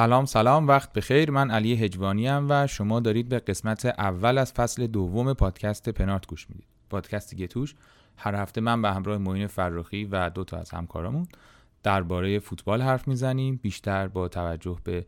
سلام سلام وقت بخیر. من علی هجوانی ام و شما دارید به قسمت اول از فصل دوم پادکست پنارت گوش می‌دید. پادکستی که توش هر هفته من به همراه معین فرخی و دو تا از همکارامون درباره فوتبال حرف می‌زنیم. بیشتر با توجه به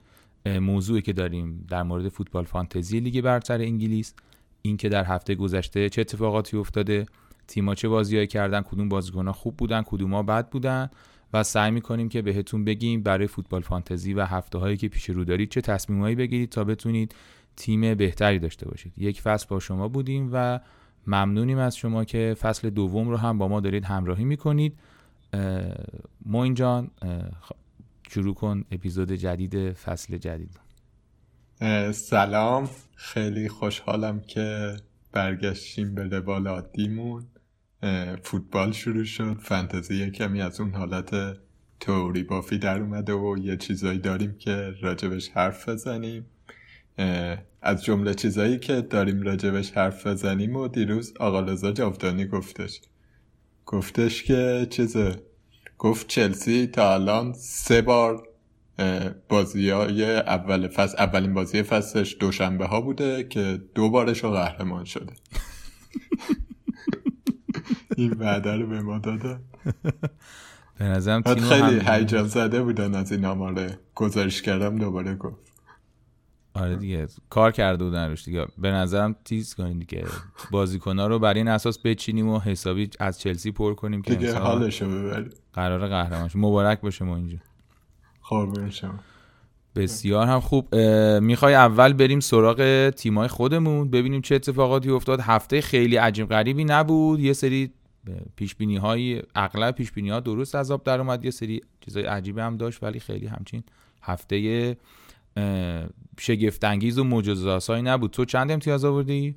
موضوعی که داریم در مورد فوتبال فانتزی لیگ برتر انگلیس اینکه در هفته گذشته چه اتفاقاتی افتاده تیم‌ها چه بازیایی کردن کدوم بازیکن‌ها خوب بودن کدوم‌ها بد بودن. و سعی می‌کنیم که بهتون بگیم برای فوتبال فانتزی و هفته هایی که پیش رو دارید چه تصمیمهایی بگیرید تا بتونید تیم بهتری داشته باشید. یک فصل با شما بودیم و ممنونیم از شما که فصل دوم رو هم با ما دارید همراهی می‌کنید. موین جان شروع کن اپیزود جدید فصل جدید. سلام. خیلی خوشحالم که برگشتیم به روال عادیمون. فوتبال شروع شد. فانتزی کمی از اون حالت توری بافی در اومده و یه چیزایی داریم که راجبش حرف بزنیم. از جمله چیزایی که داریم راجبش حرف بزنیم و دیروز آقا لزا جاودانی گفتش. گفتش که چیزه؟ گفت چلسی تا الان سه بار بازی های اول فصل اولین بازی فصلش دوشنبه ها بوده که دو بارش رو قهرمان شده. این وعده رو به ما دادن. به نظرم خیلی هیجان زده بودن از این آماره گزارش کردم دوباره گفت. آره دیگه کار کرده بودن روش دیگه. به نظرم تیز کنیم دیگه. بازیکن‌ها رو بر این اساس بچینیم و حسابی از چلسی پر کنیم که دیگه حالشو ببریم. قرار قهرمان مبارک باشه ما اینجا. خب شما بسیار هم خوب. می‌خوای اول بریم سراغ تیمای خودمون ببینیم چه اتفاقاتی افتاد. هفته خیلی عجیب غریبی نبود. یه سری پیش بینی های اغلب پیش بینی ها درست از آب در اومد. یه سری چیزای عجیبی هم داشت ولی خیلی همچین هفته شگفت انگیز و معجزه‌آسایی نبود. تو چند امتیاز آوردی؟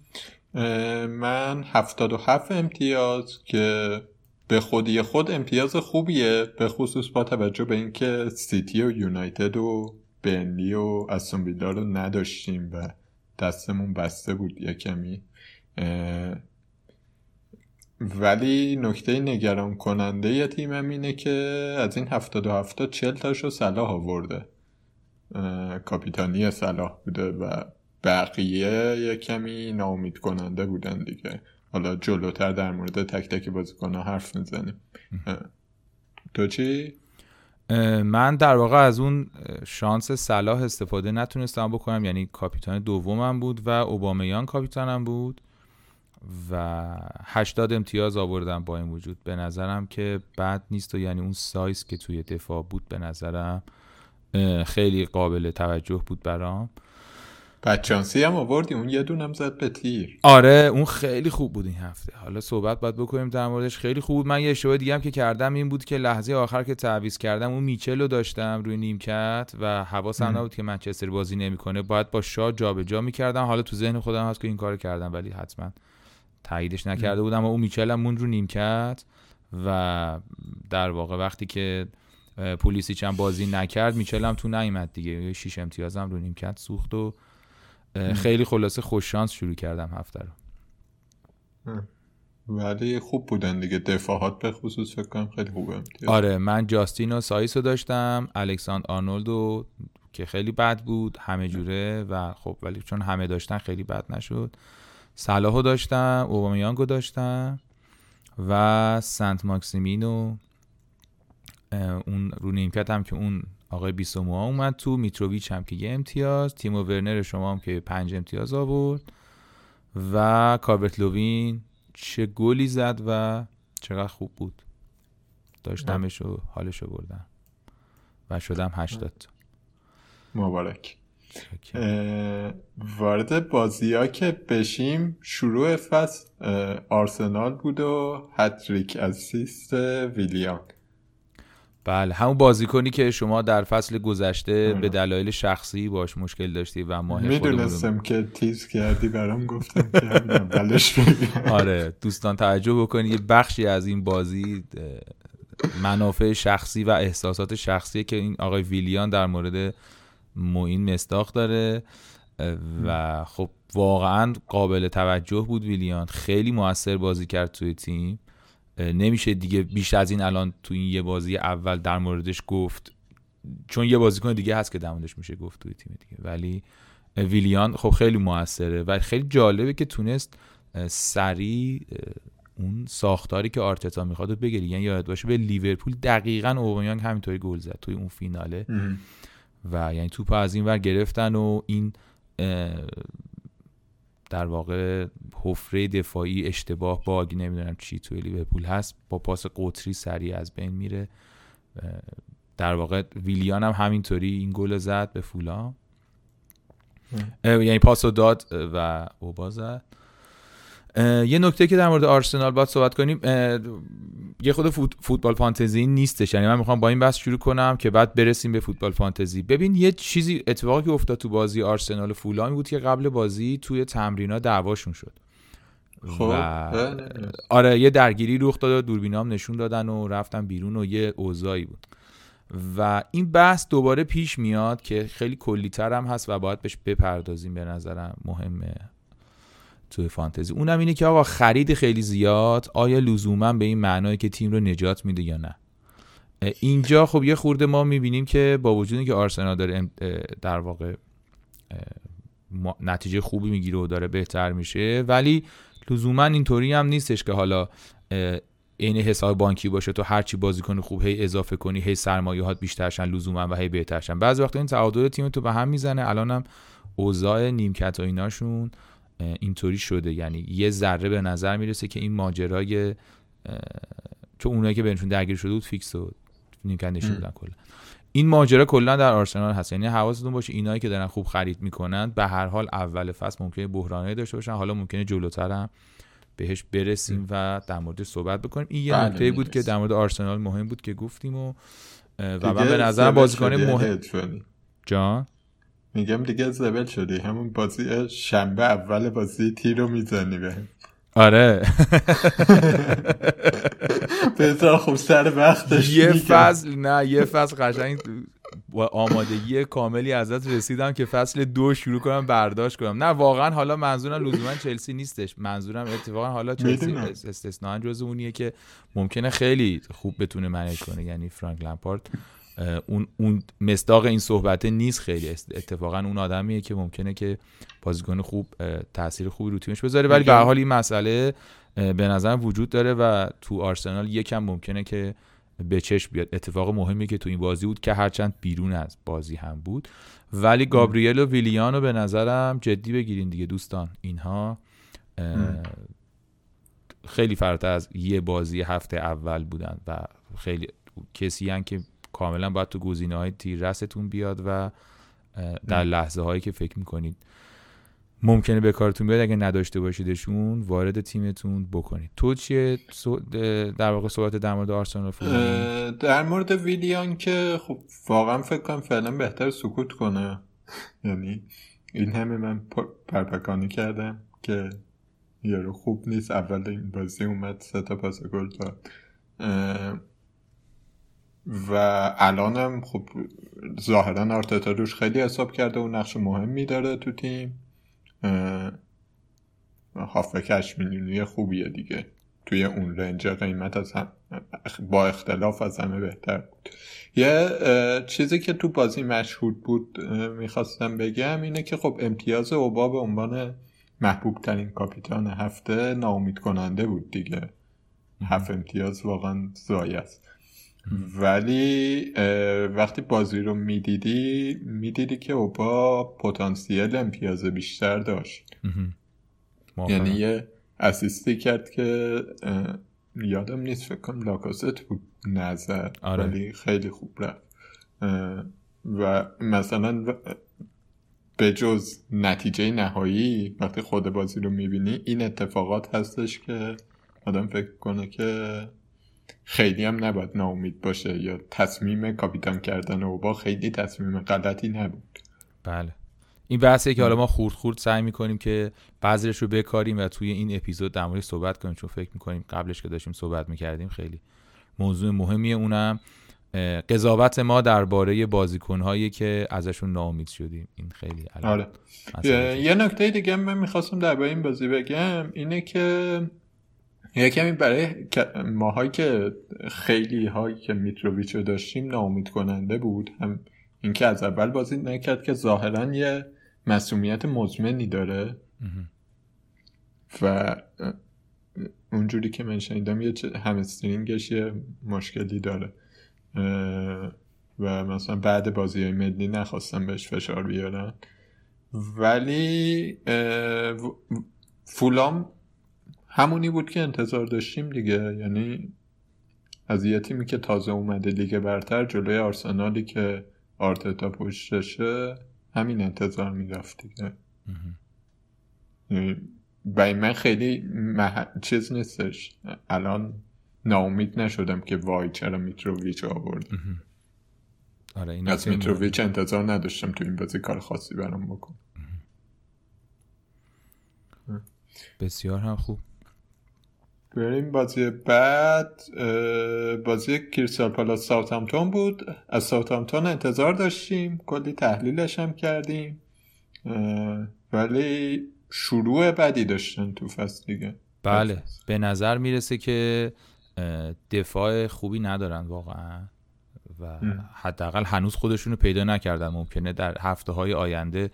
من 77 امتیاز که به خودی خود امتیاز خوبیه به خصوص با توجه به اینکه سیتی و یونایتد و بنلی و استون رو نداشتیم و دستمون بسته بود یه کمی. ولی نکته نگران کننده یه تیمم اینه که از این هفتاد و هفتاد چل تاشو صلاح آورده. کاپیتانی صلاح بوده و بقیه یه کمی ناامید کننده بودن دیگه. حالا جلوتر در مورد تک تک بازیکنها حرف می‌زنیم. تو چی؟ من در واقع از اون شانس صلاح استفاده نتونستم بکنم. یعنی کاپیتان دومم بود و اوبامیان کاپیتانم بود. و 80 امتیاز آوردم با این وجود. به نظرم که بد نیست و یعنی اون سایز که توی دفاع بود به نظرم خیلی قابل توجه بود برام. بچانسی هم آوردی اون یه دونم زد به تیر. آره اون خیلی خوب بود این هفته. حالا صحبت باید بکنیم در موردش. خیلی خوب بود. من یه اشتباه دیگه هم که کردم این بود که لحظه آخر که تعویض کردم اون میچل رو داشتم روی نیمکت و حواسم نبود که منچستر بازی نمی‌کنه. باید با شاه جابجا می‌کردم. حالا تو ذهن خودم هست که این کار کردم ولی حتما تاییدش نکرده بودم و اون میچل هم مون رو نیمکت و در واقع وقتی که پولیسیچ هم بازی نکرد میچل هم تو نیومد دیگه. شیش امتیازم رو نیمکت سوخت و خیلی خلاصه خوش شانس شروع کردم هفته رو. ولی خوب بودن دیگه. دفاعات به خصوص فکر کنم خیلی خوبه آره من جاستین و سایس رو داشتم الکساندر آرنولد که خیلی بد بود همه جوره و خب ولی چون همه داشتن خیلی بد نشد. صلاحو داشتم اوبامیانگو داشتم و سنت ماکسیمینو اون رو نیمکت هم که اون آقای بیسوموا اومد تو میتروویچ هم که یه امتیاز تیمو ورنر شما هم که پنج امتیاز آورد و کاربرت لوین چه گلی زد و چقدر خوب بود. داشتمش و حالشو بردم و شدم هشتاد. مبارک. وارد بازی ها که بشیم شروع فصل آرسنال بود و هتریک اسیست ویلیام بله همون بازیکنی که شما در فصل گذشته به دلایل شخصی باش مشکل داشتی و ما می‌دونستم که تیز کردی برام گفتم که آره دوستان توجه بکنید یه بخشی از این بازی منافع شخصی و احساسات شخصی که این آقای ویلیان در مورد موین مستاق داره و خب واقعا قابل توجه بود ویلیان. خیلی موثر بازی کرد توی تیم. نمیشه دیگه بیش از این الان تو این یه بازی اول در موردش گفت. چون یه بازیکن دیگه هست که دموندش میشه گفت توی تیم دیگه. ولی ویلیان خب خیلی موثره و خیلی جالبه که تونست سریع اون ساختاری که آرتتا می‌خواد رو بگیری یعنی یاد باشه به لیورپول دقیقا اوبامیانگ همینطوری گل زد توی اون فیناله. و یعنی توپ از این ور گرفتن و این در واقع حفره دفاعی اشتباه باگ نمی‌دونم چی توی لیورپول هست با پاس قطری سریع از بین میره. در واقع ویلیان هم همینطوری این گل زد به فولا یعنی پاس داد و اوبا زد یه نکته که در مورد آرسنال باید صحبت کنیم یه خود فوتبال فانتزی نیستش. یعنی من می‌خوام با این بحث شروع کنم که بعد برسیم به فوتبال فانتزی. ببین یه چیزی اتفاقی که افتاد تو بازی آرسنال و فولامی بود که قبل بازی توی تمرینا دعواشون شد. خب آره یه درگیری رخ داد و دوربینام نشون دادن و رفتن بیرون و یه اوضاعی بود. و این بحث دوباره پیش میاد که خیلی کلیتر هم هست و باید بهش بپردازیم به نظرم. مهمه. توی فانتزی. اونم اینه که آقا خرید خیلی زیاد آیا لزوما به این معنایی که تیم رو نجات میده یا نه؟ اینجا خب یه خورده ما می‌بینیم که با وجودی که آرسنال داره در واقع نتیجه خوبی می‌گیره و داره بهتر میشه ولی لزوما اینطوری هم نیستش که حالا عین حساب بانکی باشه تو هر چی بازیکن خوب هی اضافه کنی هی سرمایه‌هات بیشترشن لزوما و هی بهترشن بعضی وقتا این تعادل تیم تو به هم می‌زنه الانم اوضاع نیمکت و ایناشون. اینطوری شده. یعنی یه ذره به نظر می‌رسه که این ماجرای چون اونایی که بینشون درگیر شده بود فیکس و نیمکت نشون بودن کلا. این ماجرا کلا در آرسنال هست. یعنی حواستون باشه اینایی که دارن خوب خرید می‌کنن به هر حال اول فصل ممکنه بحرانه داشته باشن. حالا ممکنه جلوتر هم بهش برسیم و در مورد صحبت بکنیم. این یه بله، نکته بود که در مورد آرسنال مهم بود که گفتیم و و من به نظر بازیکن مهم جان؟ میگم دیگه زبل شدی. همون بازی شنبه اول بازی تیر رو می‌زنی به آره. بهتر خوب سر وقتش یه فصل نه یه فصل قشنگ با آمادگی کاملی ازت رسیدم که فصل دو شروع کنم برداشت کنم. نه واقعا حالا منظورم لزوما چلسی نیستش. منظورم اتفاقا حالا چلسی استثنا جز اونیه که ممکنه خیلی خوب بتونه منیج کنه. یعنی فرانک لمپارد اون اون مصداق این صحبته نیست خیلی. اتفاقا اون آدمیه که ممکنه که بازیکن خوب تاثیر خوبی رو تیمش بذاره. ولی به حال این مسئله به نظر وجود داره و تو آرسنال یکم ممکنه که به چشم بیاد. اتفاق مهمی که تو این بازی بود که هرچند بیرون از بازی هم بود. ولی گابریل و ویلیانو به نظرم جدی بگیرین دیگه دوستان. اینها خیلی فراتر از یه بازی هفته اول بودن و خیلی کسی هن که کاملا باید تو گزینه های تیر رستون بیاد و در لحظه هایی که فکر می‌کنید ممکنه به کارتون بیاد اگه نداشته باشیدشون وارد تیمتون بکنید. تو چیه؟ در واقع صحبت در مورد آرسنال در مورد ویلیان که خب واقعا فکر کنم فعلا بهتر سکوت کنه. یعنی این همه من پرپکانی کردم که یارو خوب نیست. اول این بازی اومد سه تا پاس گل داد. و الانم خب ظاهرا آرتتا روش خیلی حساب کرده و نقش مهمی داره تو تیم. هافکش میلیونی خوبیه دیگه. توی اون رنج قیمت از هم با اختلاف از همه بهتر بود. یه چیزی که تو بازی مشهود بود می‌خواستم بگم اینه که خب امتیاز اوبا به عنوان محبوب ترین کاپیتان هفته ناامید کننده بود دیگه. هفت امتیاز واقعا زای است. ولی وقتی بازی رو می‌دیدی می‌دیدی که اوبا پتانسیل امتیاز بیشتر داشت. یعنی یه اسیستی کرد که یادم نیست فکر کنم لاکاست بود نظر آره. ولی خیلی خوب رفت. و مثلا به جز نتیجه نهایی وقتی خود بازی رو می‌بینی این اتفاقات هستش که آدم فکر کنه که خیلی هم نباید ناامید باشه یا تصمیم کاپیتان کردن او با خیلی تصمیم غلطی نبود. بله. این بحثه که حالا ما خورد خورد سعی می‌کنیم که بعضیش رو بکاریم و توی این اپیزود در مورد صحبت کنیم چون فکر می‌کنیم قبلش که داشتیم صحبت می‌کردیم خیلی موضوع مهمیه اونم. قضاوت ما درباره بازیکنهایی که ازشون ناامید شدیم. این خیلی آره. یه نکته دیگه من می‌خواستم درباره این بازی بگم اینه که یا کمی برای ماهایی که خیلی هایی که میتروویچ رو داشتیم ناامید کننده بود. هم اینکه از اول بازی نکرد که ظاهرا یه مسئولیت مزمنی داره. و اونجوری که من شنیدم یه همسترینگش یه مشکلی داره. و مثلا بعد بازی های ملی نخواستم بهش فشار بیارن. ولی فولام همونی بود که انتظار داشتیم دیگه. یعنی از یه تیمی که تازه اومده لیگ برتر جلوی آرسنالی که آرتتا پشتشه همین انتظار می‌رفت دیگه. برای من خیلی مح... چیز نیستش. الان ناامید نشدم که وای چرا میتروویچ آورد آره این از میتروویچ انتظار نداشتم تو این بازی کار خاصی برام بکن بسیار هم خوب. بریم. بازی بعد بازی کریستال پالاس ساوثهامپتون بود. از ساوثهامپتون انتظار داشتیم. کلی تحلیلش هم کردیم. ولی شروع بدی داشتن تو فصل دیگه. بله. به نظر می‌رسه که دفاع خوبی ندارن واقعا. و حداقل هنوز خودشون رو پیدا نکردن. ممکنه در هفته های آینده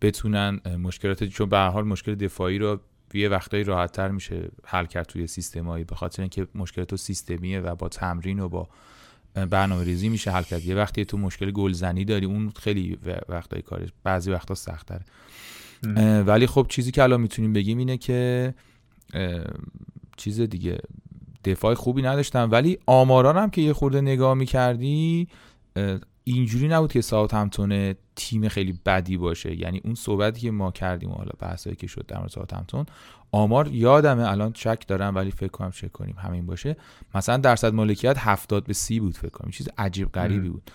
بتونن مشکلات چون به حال مشکل دفاعی رو یه وقتایی راحت تر میشه حل کرد توی سیستمایی به خاطر اینکه مشکلات سیستمیه و با تمرین و با برنامه ریزی میشه حل کرد. یه وقتی تو مشکل گلزنی داری اون خیلی وقتایی کارش بعضی وقتا سختره ولی خب چیزی که الان می‌تونیم بگیم اینه که چیز دیگه دفاع خوبی نداشتن ولی آماران هم که یه خورده نگاه می‌کردی اینجوری نبود که ساوت همتون تیم خیلی بدی باشه. یعنی اون صحبتی که ما کردیم حالا بحثایی که شد در مورد ساوت همتون آمار یادمه الان چک دارم ولی فکر کنم چک کنیم همین باشه. مثلا درصد مالکیت 70 به 30 بود فکر کنم. چیز عجیب غریبی بود.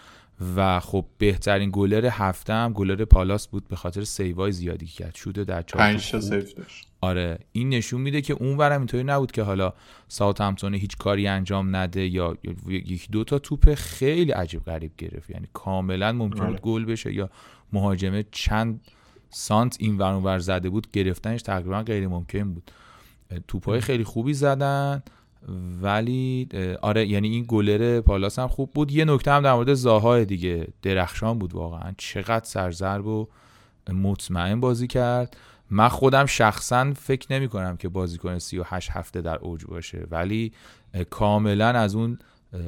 و خب بهترین گلر هفته هم گلر پالاس بود به خاطر save ای زیادی کرد. شده در چهار 5 save داشت. آره این نشون میده که اون ورم اینطوری نبود که حالا ساوتهمپتون هیچ کاری انجام نده یا یک دو تا توپ خیلی عجیب غریب گرفت. یعنی کاملا ممکن بود آره. گل بشه یا مهاجمه چند سانت این ور ور زده بود گرفتنش تقریبا غیر ممکن بود. توپای خیلی خوبی زدن. ولی آره یعنی این گلر پالاس هم خوب بود. یه نکته هم در مورد زاهای دیگه درخشان بود واقعا. چقدر سرزرب و مطمئن بازی کرد. من خودم شخصا فکر نمی کنم که بازیکن 38 هفته در اوج باشه ولی کاملا از اون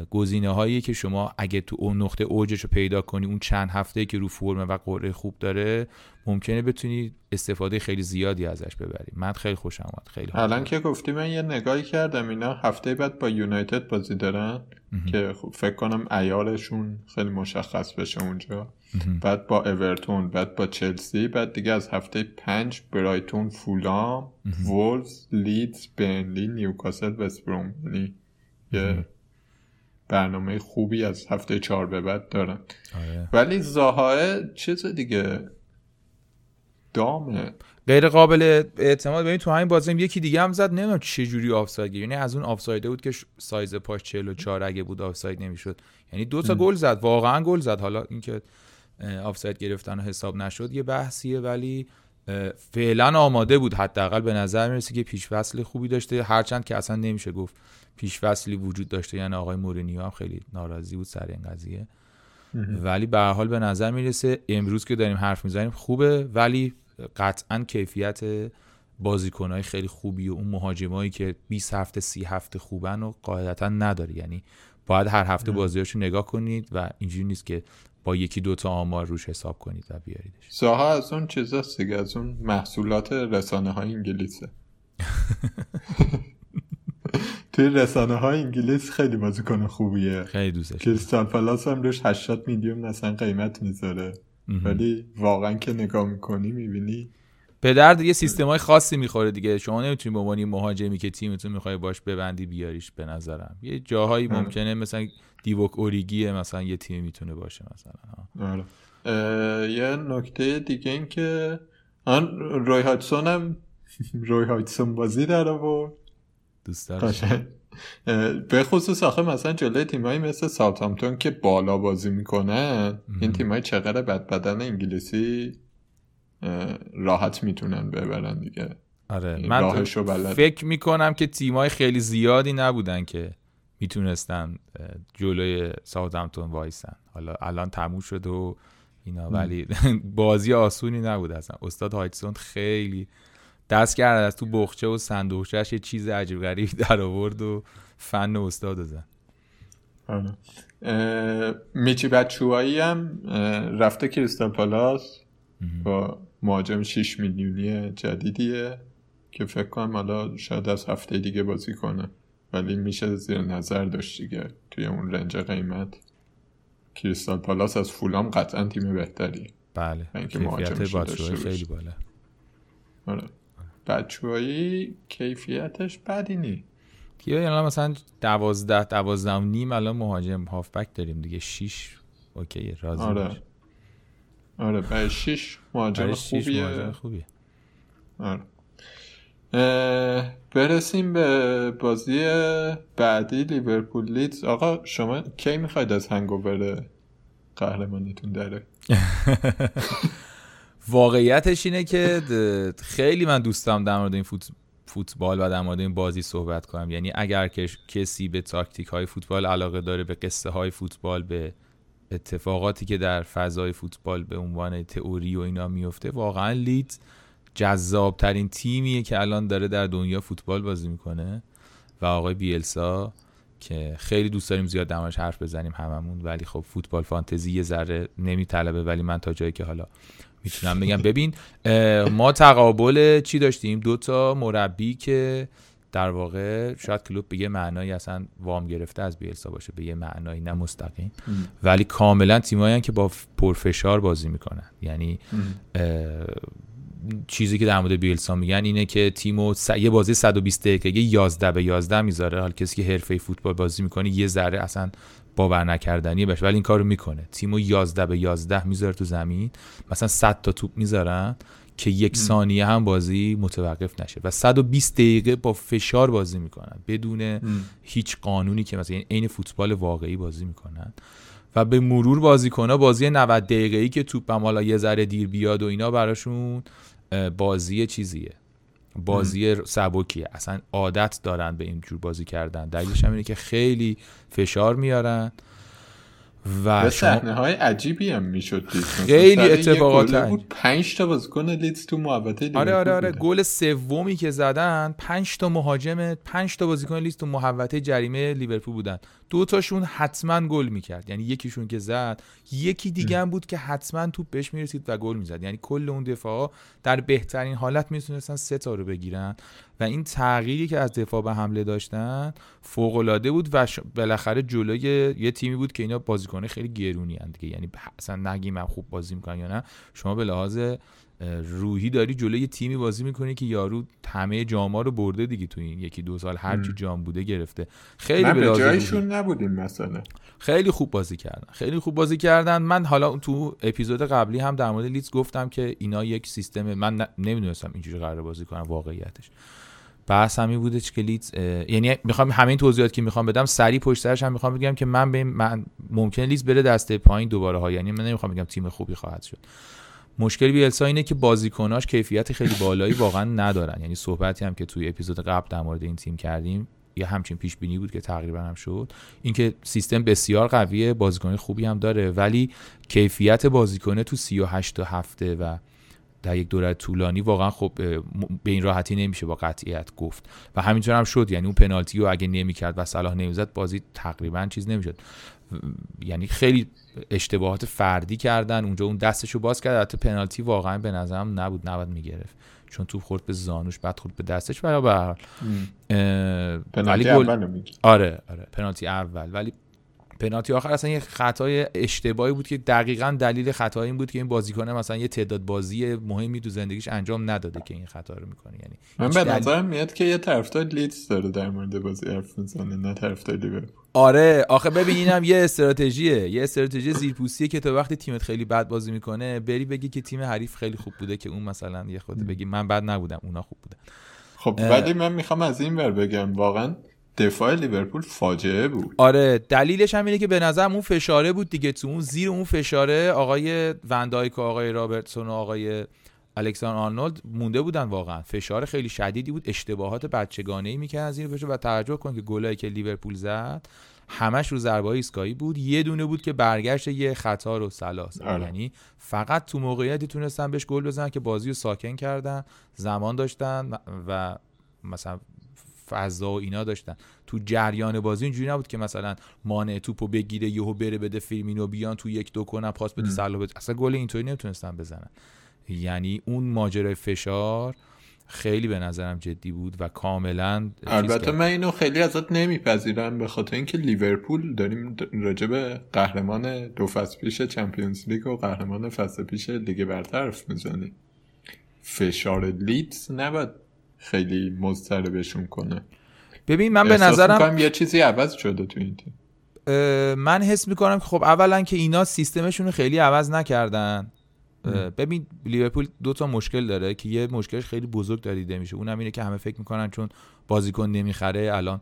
گزینه هایی که شما اگه تو اون نقطه اوجش رو پیدا کنی اون چند هفته که رو فرمه و قره خوب داره ممکنه بتونی استفاده خیلی زیادی ازش ببری. من خیلی خوشم اومد خیلی الان که گفتی من یه نگاهی کردم اینا هفته بعد با یونایتد بازی دارن که خب فکر کنم ایارشون خیلی مشخص بشه اونجا. بعد با اورتون بعد با چلسی بعد دیگه از هفته پنج برایتون فولام وولز لیدز بنلی نیوکاسل وستبروم یعنی یه برنامه خوبی از هفته چهار به بعد دارن. آره. ولی زاهای چیز دیگه دامه. غیر قابل اعتماد. ببین تو همین بازی یکی دیگه هم زد. نمی‌دونم چه جوری آفساید یعنی از اون آفسایده بود که سایز پاش 44 اگه بود آفساید نمی‌شد. یعنی دو تا گل زد. واقعا گل زد. حالا اینکه آفساید گرفتن حساب نشد یه بحثیه ولی فعلا آماده بود حداقل به نظر می‌رسه که پیش فصل خوبی داشته. هرچند که اصلا نمیشه گفت پیش فصلی وجود داشته. یعنی آقای مورینیو هم خیلی ناراضی بود سر این قضیه. ولی به حال به نظر می‌رسه امروز که داریم حرف می‌زنیم خوبه ولی قطعا کیفیت بازیکنهای خیلی خوبی و اون مهاجمایی که 20 هفته 30 هفته خوبن و قاعدتا نداره. یعنی باید هر هفته بازیاشو نگاه کنید و اینجوری نیست که با یکی دوتا آمار روش حساب کنید و بیاریدش. ساها از اون چیزاست دیگه از اون محصولات رسانه های انگلیسه. توی رسانه های انگلیس خیلی بازیکن خوبیه. خیلی دوستش کریستال پالاس هم روش 80 میلیون مثلا قیمت می‌ذاره. ولی واقعا که نگاه می‌کنی می‌بینی به درد یه سیستم های خاصی می‌خوره دیگه. شما نمی‌تونی به عنوان مهاجمی که تیمتون می‌خوای باش ببندی بیاریش به نظرم. یه جاهایی ممکنه مثلا دیوک اوریگی مثلا یه تیم می‌تونه باشه مثلا. آره. یه نکته دیگه این که آن روی هایتسون هم روی هایتسون بازی در آورد. دوست به خصوص آخه مثلا جلوی تیمایی مثل ساوثهامپتون که بالا بازی می‌کنن این تیمای چقدر بد بدن انگلیسی راحت می‌تونن ببرن دیگه. آره. من فکر می‌کنم که تیمای خیلی زیادی نبودن که می‌تونستن جلوی ساوثهمپتون وایسن. حالا الان تموم شد و اینا ولی بازی آسونی نبود اصلا. استاد هایتسون خیلی دست کرد از تو بخچه و صندوقچهش یه چیز عجیب غریب در آورد و فن استاد زن آره. میچی بچوهایی هم رفته کریستال پالاس. با مهاجم 6 میلیونی جدیدیه که فکر کنم حالا شاید از هفته دیگه بازی کنه. ولی میشه زیر نظر داشت دیگه. توی اون رنج قیمت. کریستال پالاس از فولام قطعا تیم بهتری بله. کیفیت خیلی بالا آره. بچوهایی کیفیتش بدی نی. دیگه یعنی مثلا دوازده دوازده و نیم الان مهاجم هافبک داریم دیگه. شیش اوکی راضی آره. آره برای شیش مهاجم خوبیه. خوبیه. آره. برسیم به بازی بعدی لیورپول لیدز. آقا شما کی می‌خواید از هنگوور قهرمانیتون داره واقعیتش اینه که خیلی من دوستم در مورد این فوتبال و در مورد این بازی صحبت کنم. یعنی اگر که کسی به تاکتیک های فوتبال علاقه داره به قصه های فوتبال به اتفاقاتی که در فضای فوتبال به عنوان تئوری و اینا میفته واقعا لیدز جذاب ترین تیمیه که الان داره در دنیا فوتبال بازی می‌کنه. و آقای بیلسا که خیلی دوست داریم زیاد دماش حرف بزنیم هممون ولی خب فوتبال فانتزی یه ذره نمیطلبه ولی من تا جایی که حالا می‌تونم بگم. ببین ما تقابل چی داشتیم؟ دو تا مربی که در واقع شاید کلوب به یه معنایی اصلا وام گرفته از بیلسا باشه به یه معنایی نه مستقیم. ولی کاملا تیمایی که با پرفشار بازی می‌کنن. یعنی چیزی که در مورد بیلسا میگن اینه که تیمو س... یه بازی 120 دقیقه 11 به 11 می‌ذاره. حال کسی که حرفه فوتبال بازی می‌کنه یه ذره اصلا باور نکردنی بشه ولی این کارو می‌کنه. تیمو 11 به 11 می‌ذاره تو زمین. مثلا 100 تا توپ می‌ذارن که یک ثانیه هم بازی متوقف نشه و 120 دقیقه با فشار بازی می‌کنن. بدون هیچ قانونی که مثلا عین فوتبال واقعی بازی می‌کنن. و به مرور بازیکن‌ها بازی 90 دقیقه‌ای که توپ هم حالا یه ذره دیر بیاد و اینا براشون بازی چیزیه. بازی سبکیه. اصلا عادت دارن به اینجور بازی کردن. دلیلش هم اینه که خیلی فشار میارن و صحنه های عجیبی هم می‌شد خیلی اتفاقات بود 5 تا بازیکن لیدز تو محوطه آره آره آره. گل سومی که زدن 5 تا مهاجم 5 تا بازیکن لیدز تو محوطه جریمه لیورپول بودن. دو تاشون حتما گل می‌کرد. یعنی یکیشون که زد یکی دیگه هم بود که حتما توپ بهش می‌رسید و گل می‌زد. یعنی کل اون دفاع در بهترین حالت می‌تونستن سه تا رو بگیرن و این تغییری که از دفاع به حمله داشتن فوق العاده بود و بالاخره جلوی یه تیمی بود که اینا بازیکن خیلی گرونی اند دیگه. یعنی اصلا نگیم خوب بازی می‌کنن یا نه. شما به لحاظ روحی داری جلوی یه تیمی بازی می‌کنی که یارو همه جاما رو برده دیگه تو این یکی دو سال هر چی جام بوده گرفته. خیلی به جایشون نبودیم مثلا. خیلی خوب بازی کردن. خیلی خوب بازی کردن. من حالا تو اپیزود قبلی هم در مورد لیدز گفتم که اینا یک سیستم من نمی‌دونستم اینجوری قرار بازی کنم واقعیتش. بحث همین بودش که لیدز یعنی می‌خوام همین توضیحات که می‌خوام بدم سری پشت سرش هم می‌خوام بگم که من به من ممکن لیدز بره دسته پایین دوباره ها. یعنی من نمی‌خوام بگم تیم خوبی خواهد شد. مشکل بیلسا اینه که بازیکناش کیفیت خیلی بالایی واقعا ندارن. یعنی صحبتی هم که توی اپیزود قبل در مورد این تیم کردیم یه همچین پیش بینی بود که تقریبا هم شد. اینکه سیستم بسیار قویه بازیکن خوبی هم داره ولی کیفیت بازیکنه تو 38 هفته و در یک دوره طولانی واقعا خب به این راحتی نمیشه با قطعیت گفت. و همینطور هم شد. یعنی اون پنالتی رو اگه نمی‌کرد و صلاح نمی‌زد بازی تقریبا چیز نمی‌شد. یعنی خیلی اشتباهات فردی کردن. اونجا اون دستشو باز کرد. حتی پنالتی واقعا به نظرم نبود. نباید می‌گرفت. چون تو خورد به زانوش بعد خورد به دستش. و به هر پنالتی اول آره آره. پنالتی اول. ولی پنالتی آخر اصلا یه خطای اشتباهی بود که دقیقا دلیل خطا این بود که این بازیکن مثلا یه تعداد بازی مهمی تو زندگیش انجام نداده که این خطا رو می‌کنه. یعنی من به نظرم میاد که یه طرفدار لیدز داره در مورد بازی حرف می‌زنه نه طرفدار لیورپول. آره آخه ببین اینم یه استراتژیه. یه استراتژی زیرپوستیه که تو وقتی تیمت خیلی بد بازی می‌کنه بری بگی که تیم حریف خیلی خوب بوده که اون مثلا یه خود بگی من بد نبودم اونا خوب بودن. خب ولی من می‌خوام از این ور بگم واقعا دفاع لیورپول فاجعه بود. آره دلیلش هم اینه که به نظر اون فشاره بود دیگه تو اون زیر اون فشاره آقای وندایک و آقای رابرتسون و آقای الکساندر آرنولد مونده بودن واقعا. فشار خیلی شدیدی بود. اشتباهات بچگانه ای می‌کرد از این فشار و توجه کن که گلایی که لیورپول زد همش رو ضربه ایستگاهی بود. یه دونه بود که برگشت یه خطا رو صلاحس. آره. یعنی فقط تو موقعیتی تونستن بهش گل بزنن که بازی رو ساکن کردن زمان داشتن و مثلا فضا و اینا داشتن. تو جریان بازی اینجوری نبود که مثلا مانه توپو بگیره یهو بره بده فیرمینو بیان تو یک دو کنن پاس بده ام. صلاح بده. اصلا گل اینطوری نمی‌تونستن بزنن. یعنی اون ماجرای فشار خیلی به نظرم جدی بود و کاملا البته. من اینو خیلی ازت نمیپذیرم به خاطر اینکه لیورپول داریم راجع به قهرمان دو فصل پیش چمپیونز لیگ و قهرمان فصل پیش لیگ برتر حرف می‌زنیم فشار لیدز نباید خیلی مضطربشون کنه ببین من به نظرم می‌کنم یه چیزی عوض شده تو این تیم من حس می‌کنم که خب اولا که اینا سیستمشون رو خیلی عوض نکردن. ببین لیورپول دو تا مشکل داره که یه مشکلش خیلی بزرگ داره دیده میشه. اونم اینه که همه فکر می‌کنن چون بازیکن نمی‌خره الان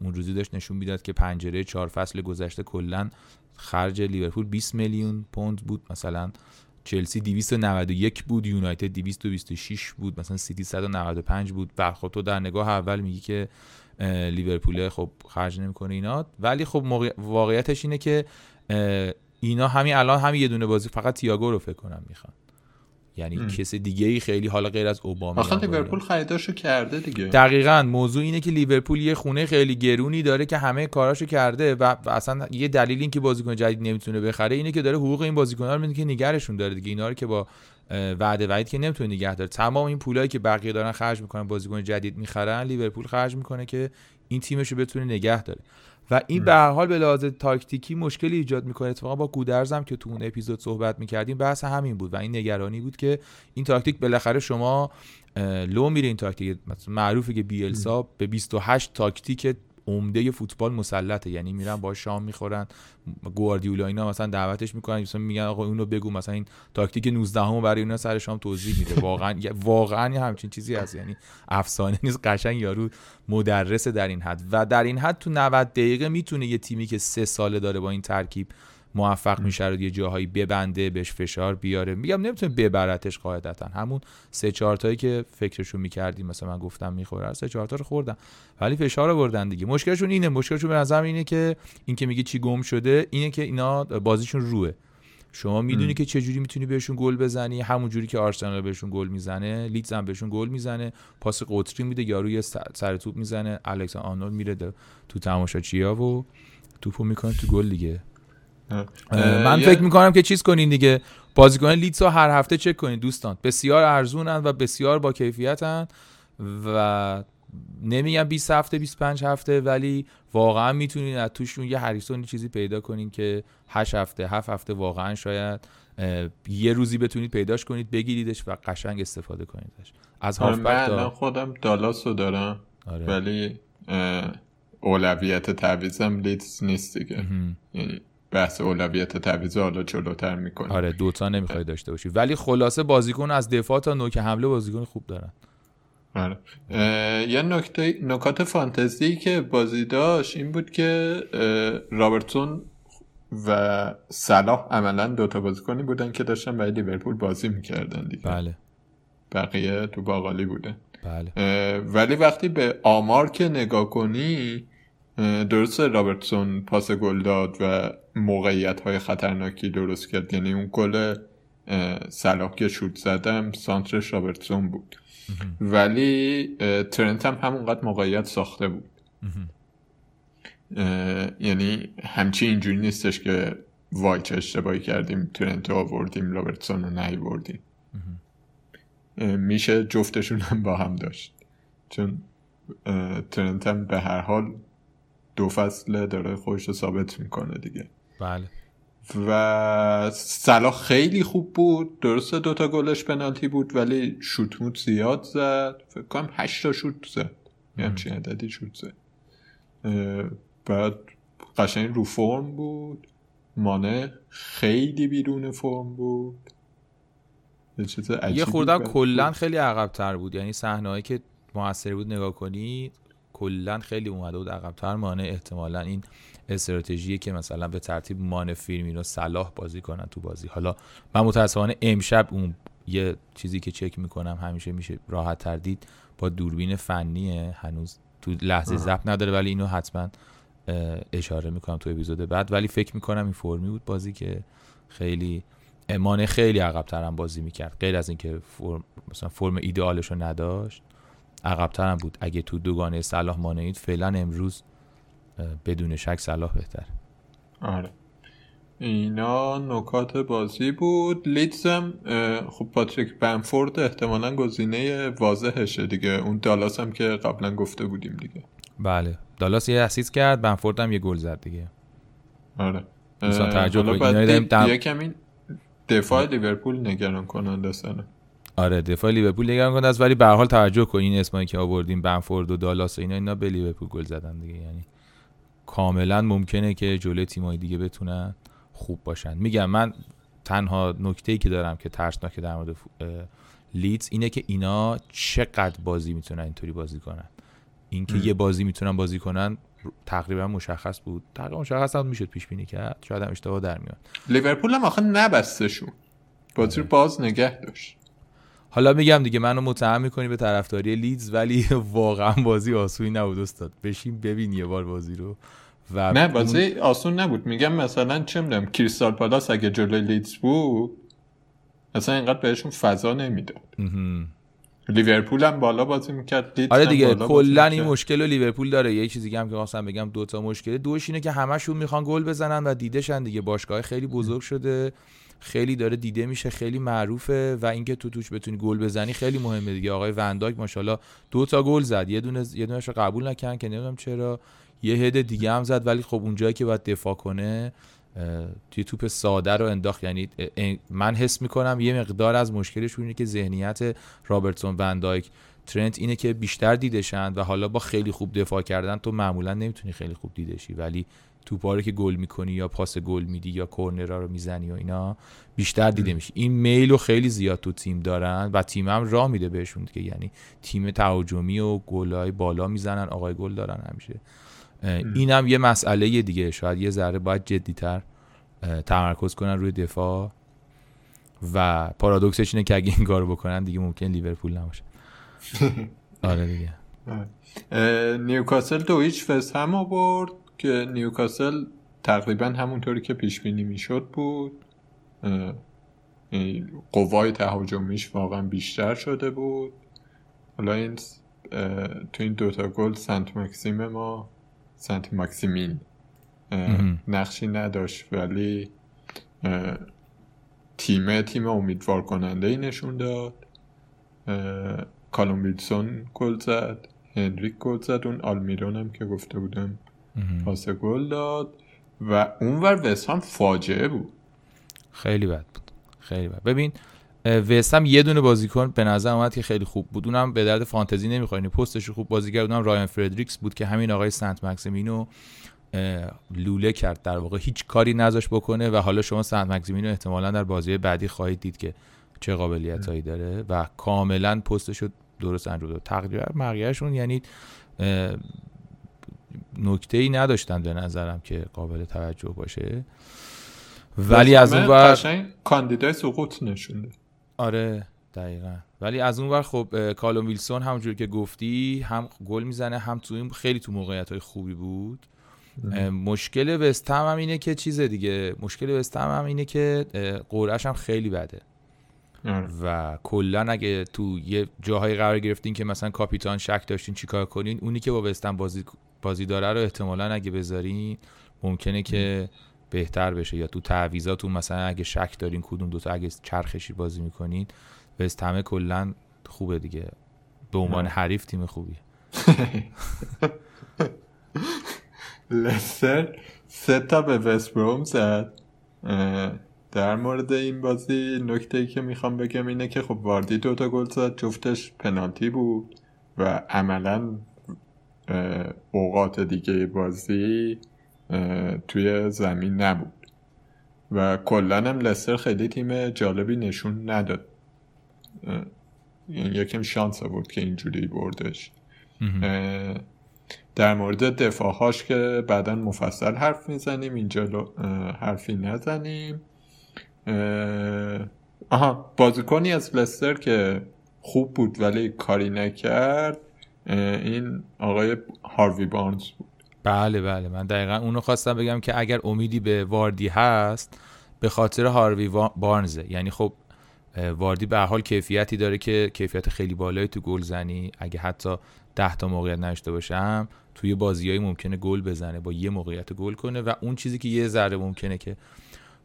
اون روزی داشت نشون می‌داد که پنجره چهار فصل گذشته کلا خرج لیورپول 20 میلیون پوند بود. مثلا چلسی 291 بود یونایتد 226 بود مثلا سیتی 195 بود. و خب تو در نگاه اول میگی که لیورپول خب خرج نمی‌کنه اینا. ولی خب موقع- واقعیتش اینه که اینا همین الان همین یه دونه بازی فقط تییاگو رو فکر کنم می‌خوان. یعنی م. کس دیگه ای خیلی حالا غیر از اوباما آخه لیورپول خریداشو کرده دیگه. دقیقا موضوع اینه که لیورپول یه خونه خیلی گرونی داره که همه کاراشو کرده و و اصلا یه دلیل این که بازیکن جدید نمی‌تونه بخره اینه که داره حقوق این بازیکن‌ها رو میده که نگرشون داره دیگه. اینا رو که با وعده وعید که نمی‌تونه نگه داره. تمام این پولایی که بقیه دارن خرج می‌کنن بازیکن جدید می‌خرن لیورپول خرج می‌کنه که این تیمش رو بتونه نگه داره. و این به هر حال به لحاظ تاکتیکی مشکلی ایجاد می‌کنه. اتفاقا با گودرزم که تو اون اپیزود صحبت می‌کردیم بحث همین بود و این نگرانی بود که این تاکتیک بالاخره شما لو میره این تاکتیک. معروفه که بیلسا به 28 تاکتیک عمده فوتبال مسلطه. یعنی میرن با شام می‌خورن گواردیولا اینا مثلا دعوتش می‌کنن مثلا میگن آقا اونو بگو مثلا این تاکتیک 19 همو برای اینا سر شام توضیح میده. واقعا واقعا همچین چیزی هست. یعنی افسانه نیست قشنگ یارو مدرسه در این حد. و در این حد تو 90 دقیقه می‌تونه یه تیمی که سه ساله داره با این ترکیب موفق میشه رو یه جاهایی ببنده بهش فشار بیاره. میگم نمی‌تونه ببرتش قاعدتا. همون سه چهار تایی که فکرشون می‌کردیم مثلا من گفتم می‌خوره سه چهار تا رو خوردن. ولی فشار آوردن دیگه. مشکلشون اینه مشکلشون به نظر اینه که این که میگه چی گم شده اینه که اینا بازیشون روه. شما می‌دونی. که چه جوری می‌تونی بهشون گل بزنی؟ همون جوری که آرسنال بهشون گل می‌زنه لیدز هم بهشون گل می‌زنه. پاس قطری میده یارو یه سر توپ می‌زنه. الکس آرنولد میره تو تماشاچیا و توپو می‌کنه تو گل دیگه. من فکر می‌کنم که چیز کنین دیگه. بازیکن لیدز رو هر هفته چک کنین دوستان. بسیار ارزونن و بسیار با کیفیتن و نمیگم 20 هفته 25 هفته ولی واقعا می‌تونین از توشون یه هریسون چیزی پیدا کنین که 8 هفته 7 هفته واقعا شاید یه روزی بتونید پیداش کنید بگیریدش و قشنگ استفاده کنیدش. از آره، من خودم دالاس رو دارم آره. ولی اولویت تعویزم لیدز نیست دیگه. یعنی بحث اولویت تعویض حالا جلوتر می‌کنه. آره دوتا نمی‌خوای داشته باشی. ولی خلاصه بازیکن از دفاع تا نوک حمله بازیکن خوب دارن. آره. یه نکته نکات فانتزی که بازی داشت این بود که اه، رابرتسون و صلاح عملا دوتا بازیکنی بودن که داشتن برای لیورپول بازی می‌کردن دیگه. بله. بقیه تو باقالی بودن بله. ولی وقتی به آمار که نگاه کنی اه، درسته رابرتسون پاس گل داد و موقعیت های خطرناکی درست کرد. یعنی اون گل اه، صلاح که شوت زدم سانترش رابرتسون بود. ولی ترنت هم همونقدر موقعیت ساخته بود. یعنی همچی اینجوری نیستش که وای چه اشتباهی کردیم ترنت آوردیم رابرتسون رو نیوردیم. میشه جفتشون هم با هم داشت. چون ترنت هم به هر حال دو فصله داره خودش رو ثابت می‌کنه دیگه. بله. و صلاح خیلی خوب بود. درسته دوتا گلش پنالتی بود ولی شوت زیاد زد. فکر کنم هشت تا شوت زد. یعنی چه عددی شوت زد. بعد قشنگ رو فرم بود. مانه خیلی بیرون فرم بود. یه بود. کلا خیلی عقب تر بود. یعنی صحنه‌ای که موثر بود نگاه کنی کلا خیلی اومده بود عقب تر مانع احتمالا این استراتژی که مثلا به ترتیب مان فیرمینو صلاح بازی کنن تو بازی. حالا من متاسفانه امشب اون یه چیزی که چک می‌کنم همیشه میشه راحت تر دید با دوربین فنیه. هنوز تو لحظه ضبط نداره ولی اینو حتما اشاره می‌کنم تو اپیزود بعد. ولی فکر می‌کنم این فرمی بود بازی که خیلی امانه خیلی عقب بازی می‌کرد. غیر از اینکه فرم مثلا فرم ایدئالش رو نداشت. عقب بود. اگه تو دوگانه صلاح مانعید فعلا امروز بدون شک صلاح بهتر آره. اینا نکات بازی بود. لیدزم خب پاتریک بنفورد احتمالا گزینه واضحشه دیگه. اون دالاس هم که قبلا گفته بودیم دیگه. بله. دالاس یه اسیست کرد بنفورد هم یه گل زد دیگه. آره. مثلا تعجب کمی دفاع لیورپول نگران کننده سنه آره دفاع لیورپول نگران کننده است ولی به حال توجه کن این اسمایی که آوردیم بنفورد و دالاس اینا اینا به لیورپول گل زدن دیگه. یعنی کاملا ممکنه که جلوی تیمای دیگه بتونن خوب باشن. میگم من تنها نکته ای که دارم که ترسناکه در مورد لیدز اینه که اینا چقدر بازی می‌تونن اینطوری بازی کنن. اینکه یه بازی می‌تونن بازی کنن تقریبا مشخص بود. تقریبا مشخص هم می‌شد پیش بینی کرد. شاید هم اشتباه در میاد لیورپول هم آخه نبسته شون بازی آره. باز نگه داشت. حالا میگم دیگه منو متهم می‌کنی به طرفداری لیدز ولی واقعا بازی آسونی نبود استاد. بشین ببین یه بار بازی رو و نه بازی آسون نبود. میگم مثلا چه می‌دونم کریستال پالاس اگه جلوی لیدز بود مثلا اینقدر بهشون فضا نمی‌داد. لیورپول هم بالا بازی می‌کرد آره دیگه کلا این مشکل رو لیورپول داره. یه چیزی هم که خواستم بگم دو تا مشکل دوش اینه که همشون می‌خوان گل بزنن و دیدهشن دیگه. باشگاه خیلی بزرگ شده. خیلی داره دیده میشه خیلی معروفه و اینکه تو توش بتونی گل بزنی خیلی مهمه دیگه. آقای ونداک ماشاءالله دو تا گل زد. یه دونه یه دونهشو قبول نکردن که نمی‌دونم چرا. یه هد دیگه هم زد ولی خب اونجایی که باید دفاع کنه توی توپ ساده رو انداخت. یعنی من حس می‌کنم یه مقدار از مشکلش اینه که ذهنیت رابرتسون وندایک ترنت اینه که بیشتر دیدشن و حالا با خیلی خوب دفاع کردن تو معمولا نمی‌تونی خیلی خوب دیدشی ولی توپاره که گل می‌کنی یا پاس گل میدی یا کورنرا رو می‌زنی و اینا بیشتر دیده میشه این میل رو خیلی زیاد تو تیم دارن و تیم هم راه میده بهشون که یعنی تیم تهاجمی و گلای بالا می‌زنن آقای گل دارن همیشه. اینم یه مسئله دیگه. شاید یه ذره باید جدیتر تمرکز کنن روی دفاع. و پارادوکسش اینه که اگه این کارو بکنن دیگه ممکن لیورپول نباشه. آره دیگه. نیوکاسل دو هیچ فست هم آورد. که نیوکاسل تقریبا همونطوری که پیش بینی می‌شد بود. قوای تهاجمیش واقعا بیشتر شده بود. حالا این تو این دوتا گل سنت مکسیم ما سنت ماکسیمین نقشی نداشت ولی تیم تیم امیدوار کننده ای نشون داد. کالوم ویلسون گل زد هنریک گل زد اون آلمیرون هم که گفته بودم پاس گل داد و اونور وست هم فاجعه بود. خیلی بد بود. خیلی بد. ببین وست هم یه دونه بازیکن به نظر اومد که خیلی خوب بود. اونم به درد فانتزی نمی‌خواد یعنی پستش خوب بازی کرد. اونم رایان فردریکس بود که همین آقای سنت مکسیمینو لوله کرد. در واقع هیچ کاری نذاش بکنه و حالا شما سنت مکسیمینو احتمالا در بازی بعدی خواهید دید که چه قابلیت هایی داره و کاملا پستش رو درست انجام داد. تقریبا مقیهشون یعنی نکته ای نداشتن به نظرم که قابل توجه باشه. ولی از اون ور کاندیدای سقوط نشونده. آره دقیقا. ولی از اون ور خب کالوم ویلسون همونجور که گفتی هم گل می‌زنه هم تو این خیلی تو موقعیت های خوبی بود. مشکل وستهم هم اینه که چیز دیگه مشکل وستهم هم اینه که قرعش هم خیلی بده. آره. و کلا اگه تو یه جاهایی قرار گرفتین که مثلا کاپیتان شک داشتین چیکار کنین اونی که با وستهم بازی بازی داره رو احتمالا اگه بذارین ممکنه که بهتر بشه. یا تو تعویضاتون مثلا اگه شک دارین کدوم دوتا اگه چرخشی بازی می‌کنین وستهم کلا خوبه دیگه. به عنوان حریف تیم خوبیه لستر سه تا به وست بروم زد. در مورد این بازی نکته ای که می‌خوام بگم اینه که خب واردی دوتا گل زد جفتش پنالتی بود و عملا اوقات دیگه بازی توی زمین نبود. و کلا هم لستر خیلی تیم جالبی نشون نداد. یکم شانس بود که اینجوری بردش. در مورد دفاعهاش که بعدا مفصل حرف می‌زنیم اینجا حرفی نزنیم. آها بازیکنی از لستر که خوب بود ولی کاری نکرد. این آقای هاروی بارنز بله بله. من دقیقا اونو خواستم بگم که اگر امیدی به واردی هست به خاطر هاروی بارنزه. یعنی خب واردی به حال کیفیتی داره که کیفیت خیلی بالایی تو گل زنی. اگه حتی ده تا موقعیت نشته باشم توی بازیایی ممکنه گل بزنه با یه موقعیت گل کنه و اون چیزی که یه ذره ممکنه که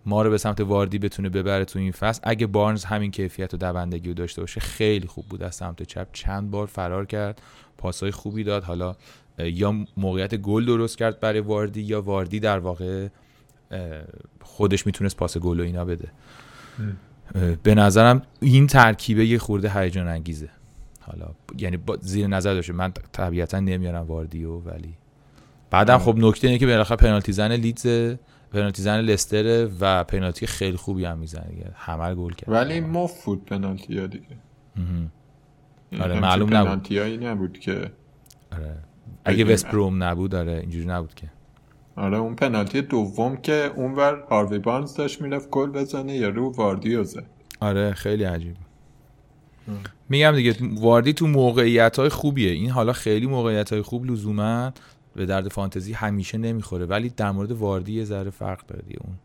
ما رو به سمت واردی بتونه ببره تو این فصل. اگه بارنز همین کیفیت و دوندگی رو داشته باشه خیلی خوب بود. از سمت چپ چند بار فرار کرد. پاسای خوبی داد. حالا یا موقعیت گل درست کرد برای واردی یا واردی در واقع خودش می‌تونست پاس گل و اینا بده. به نظرم این ترکیبه یه خورده هیجان انگیزه. حالا یعنی زیر نظر داشته. من طبیعتا نمیارم واردیو ولی بعدم خب نکته اینه که بالاخره پنالتی زن لیدز پنالتی زن لستر و پنالتی خیلی خوبی هم می‌زنه. همه گل کرد. ولی مفت بود پنالتی ها دیگه. آره معلوم نبود. نبود که آره. اگه وست بروم نبود آره اینجوری نبود که. آره اون پنالتی دوم که اونور هاروی بانز داشت می‌رفت گل بزنه یا رو واردیوزه. آره خیلی عجیب. میگم دیگه واردی تو موقعیت های خوبیه. این حالا خیلی موقعیت های خوب لزوما به درد فانتزی همیشه نمی‌خوره ولی در مورد واردی یه ذره فرق داره دیگه اون.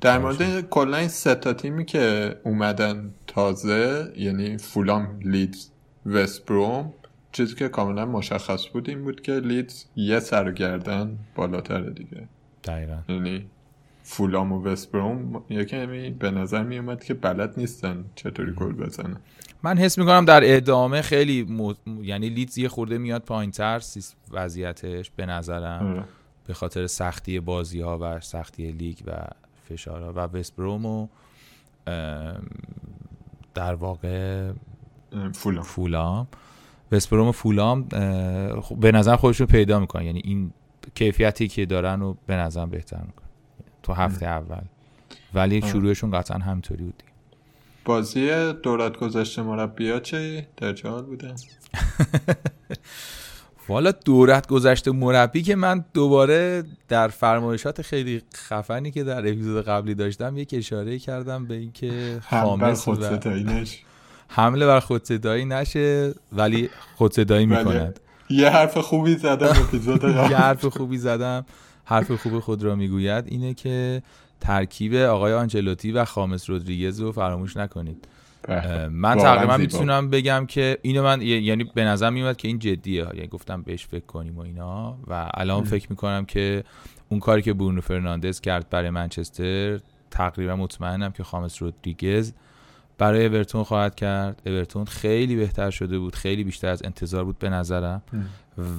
در مورد کلا این سه تا تیمی که اومدن تازه یعنی فولام لیدز وست بروم چیزی که کاملا مشخص بود این بود که لیدز یه سرگردن بالاتره دیگه. دقیقا. یعنی فولام و وست بروم یکی به نظر می اومد که بلد نیستن چطوری گل بزنن. من حس می‌کنم در ادامه خیلی یعنی لیدز یه خورده میاد پایین تر وضعیتش به نظرم. آره. به خاطر سختی بازی ها و سختی لیگ و فشارها و وست بروم در واقع فولام. فولام. وسپروم و فولام به نظر خودشون پیدا می‌کنن. یعنی این کیفیتی که دارن رو به نظر بهتر می‌کنن تو هفته اول. ولی شروعشون قطعا همینطوری بود بازی دورت گذشته مربیا چه در بوده؟ والا دورت گذشته مربی که من دوباره در فرمایشات خیلی خفنی که در اپیزود قبلی داشتم یک اشاره کردم به اینکه خامس و حمله بر خودصدایی نشه ولی خودصدایی می‌کند. یه حرف خوبی زدم اپیزود یه حرف خوبی زدم. حرف خوب خود را می‌گوید اینه که ترکیب آقای آنچلوتی و خامس رودریگز رو فراموش نکنید. من تقریبا می‌تونم بگم که اینو من یعنی به نظر میاد که این جدیه. یعنی گفتم بهش فکر کنیم و اینا. و الان فکر می‌کنم که اون کاری که برونو فرناندز کرد برای منچستر تقریبا مطمئنم که خامس رودریگز برای اورتون خواهد کرد. اورتون خیلی بهتر شده بود خیلی بیشتر از انتظار بود به نظرم.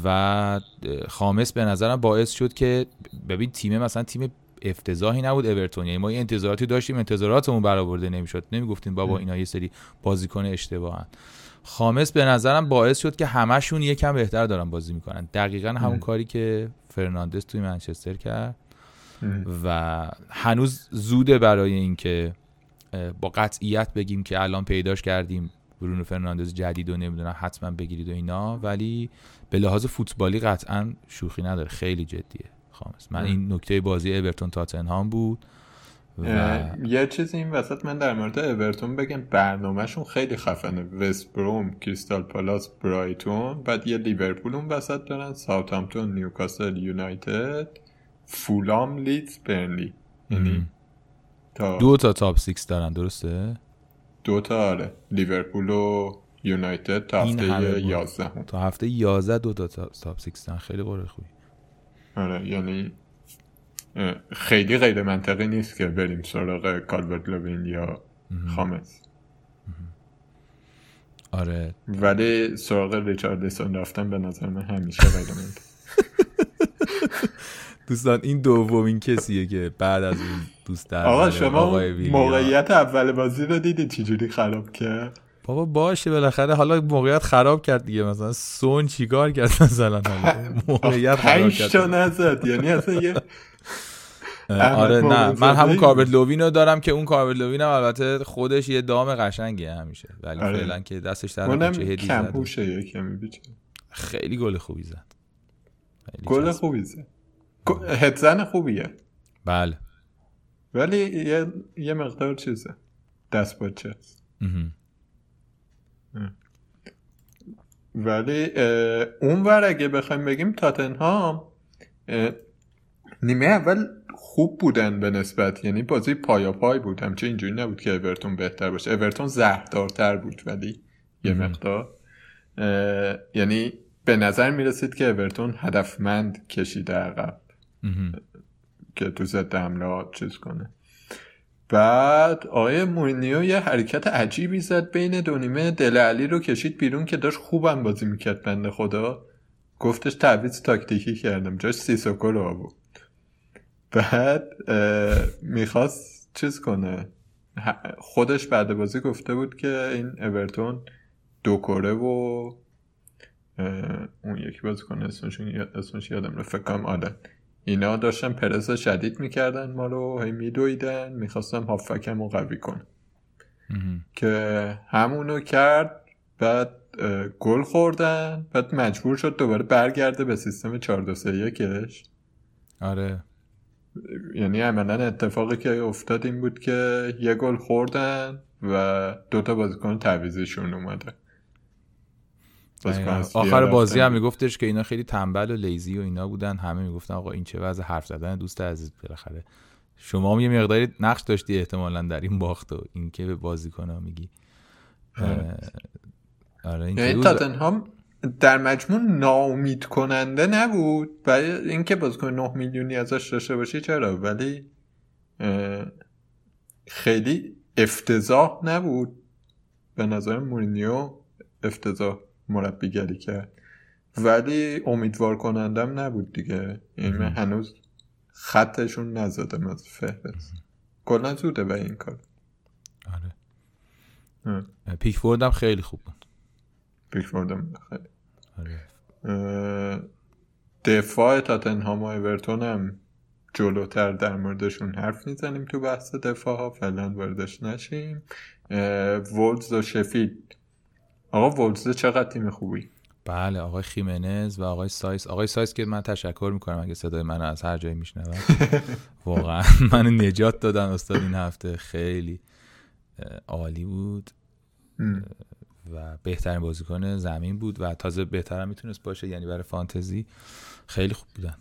و خامس به نظرم باعث شد که ببین تیم مثلا تیم افتضاحی نبود اورتون. یعنی ما یه انتظاراتی داشتیم انتظاراتمون برآورده نمی‌شد. نمی‌گفتیم بابا اینا یه سری بازیکن اشتباهن. خامس به نظرم باعث شد که همشون یکم بهتر دارن بازی می‌کنن. دقیقا همون کاری که فرناندز توی منچستر کرد. و هنوز زوده برای اینکه با قطعیت بگیم که الان پیداش کردیم. برونو فرناندز جدید و نمی‌دونم حتما بگیرید و اینا. ولی به لحاظ فوتبالی قطعا شوخی نداره. خیلی جدیه. خامس. من این نکته بازی اورتون تاتنهام بود و... یه چیزی این وسط من در مورد اورتون بگم. برنامهشون خیلی خفنه. وست بروم کریستال پالاس برایتون بعد یه لیورپول اون وسط دارن. ساوثهامپتون نیوکاسل یونایتد فولام لیدز برنلی. یعنی دو تا top six دارن درسته؟ دو تا آره. لیورپول و یونایتد تا هفته یازده تا هفته یازده دو تا top six دارن. خیلی قرعه خوبی. آره یعنی خیلی غیر منطقی نیست که بریم سراغ کالورد لوین یا خامس. آره. ولی سراغ ریچارلیسون رفتن به نظر من همیشه غیر منطقی. دوستان این دومین کسیه که بعد از اون دوست در آقا شما موقعیت اول بازی رو دیدی چجوری خراب کرد؟ بابا باشه بالاخره. حالا موقعیت خراب کرد دیگه. مثلا سون چیکار کرد مثلا؟ موقعیت خراب کرد. تا نزد. یعنی اصلا یه آره نه. من همون کاربت لووین رو دارم که اون کاربت لووین هم البته خودش یه دام قشنگیه همیشه. ولی آره. فعلا که دستش در چه هدی زد. خیلی گل خوبی زد. گل خوبی زد. هدزن خوبیه. بله. ولی یه, یه مقدار چیزه. دست باچه ولی اونور اگه بخوایم بگیم تاتنهام نیمه اول خوب بودن به نسبت یعنی بازی پایا پای بود. همچه اینجوری نبود که اورتون بهتر باشه. اورتون زهردارتر بود ولی یه مقدار. یعنی به نظر می‌رسید که اورتون هدفمند کشیده عقب. که تو ضد حمله چیز کنه. بعد آقای مورینیو یه حرکت عجیبی زد بین دو نیمه دل علی رو کشید بیرون که داشت خوبم بازی می‌کرد بنده خدا. گفتش تعویض تاکتیکی کردم. جاش سیسوکو رو بود بعد می‌خواست چیز کنه. خودش بعد بازی گفته بود که این اورتون دو کره و اون یکی بازی کنه. اسمش یادم رو فکر کنم آدم. اینا داشتن پرس شدید می‌کردن ما رو هی میدویدن می‌خواستم هافکم رو قوی کنم که همونو کرد بعد گل خوردن بعد مجبور شد دوباره برگرده به سیستم 4 2 3 1 آره. یعنی عملا اتفاقی که افتاد این بود که یه گل خوردن و دوتا بازیکن تعویزشون اومده. آخر بازی هم میگفتش که اینا خیلی تنبل و لیزی و اینا بودن. همه می‌گفتن آقا این چه وضع حرف زدن دوست عزیز بالاخره. شما هم یه مقداری نقش داشتی احتمالا در این باخت و این که به بازیکن میگی. آره, آره یعنی تاتنهام در مجموع ناامید کننده نبود. برای اینکه بازیکن 9 میلیونی ازش داشته باشی چرا؟ ولی خیلی افتضاح نبود. به نظر مورینیو افتضاح. مربیگری کرد. ولی امیدوار کنندم نبود دیگه. این من هنوز خطشون نزدم از فهرست. کلا زوده به این کار. آره. پیکفورد هم خیلی خوب بود. پیکفورد هم خیلی. آره. دفاع تاتنهام و اورتون هم جلوتر در موردشون حرف می‌زنیم تو بحث دفاع ها فعلا واردش نشیم. وولوز و شفیلد آقا وولوز چقدر تیم خوبی؟ بله آقای خیمنز و آقای سایس. آقای سایس که من تشکر می‌کنم اگه صدای من از هر جایی میشنوم واقعا من نجات دادن استاد این هفته خیلی عالی بود. و بهترین بازیکن زمین بود و تازه بهتر هم می‌تونست باشه یعنی برای فانتزی خیلی خوب بودن.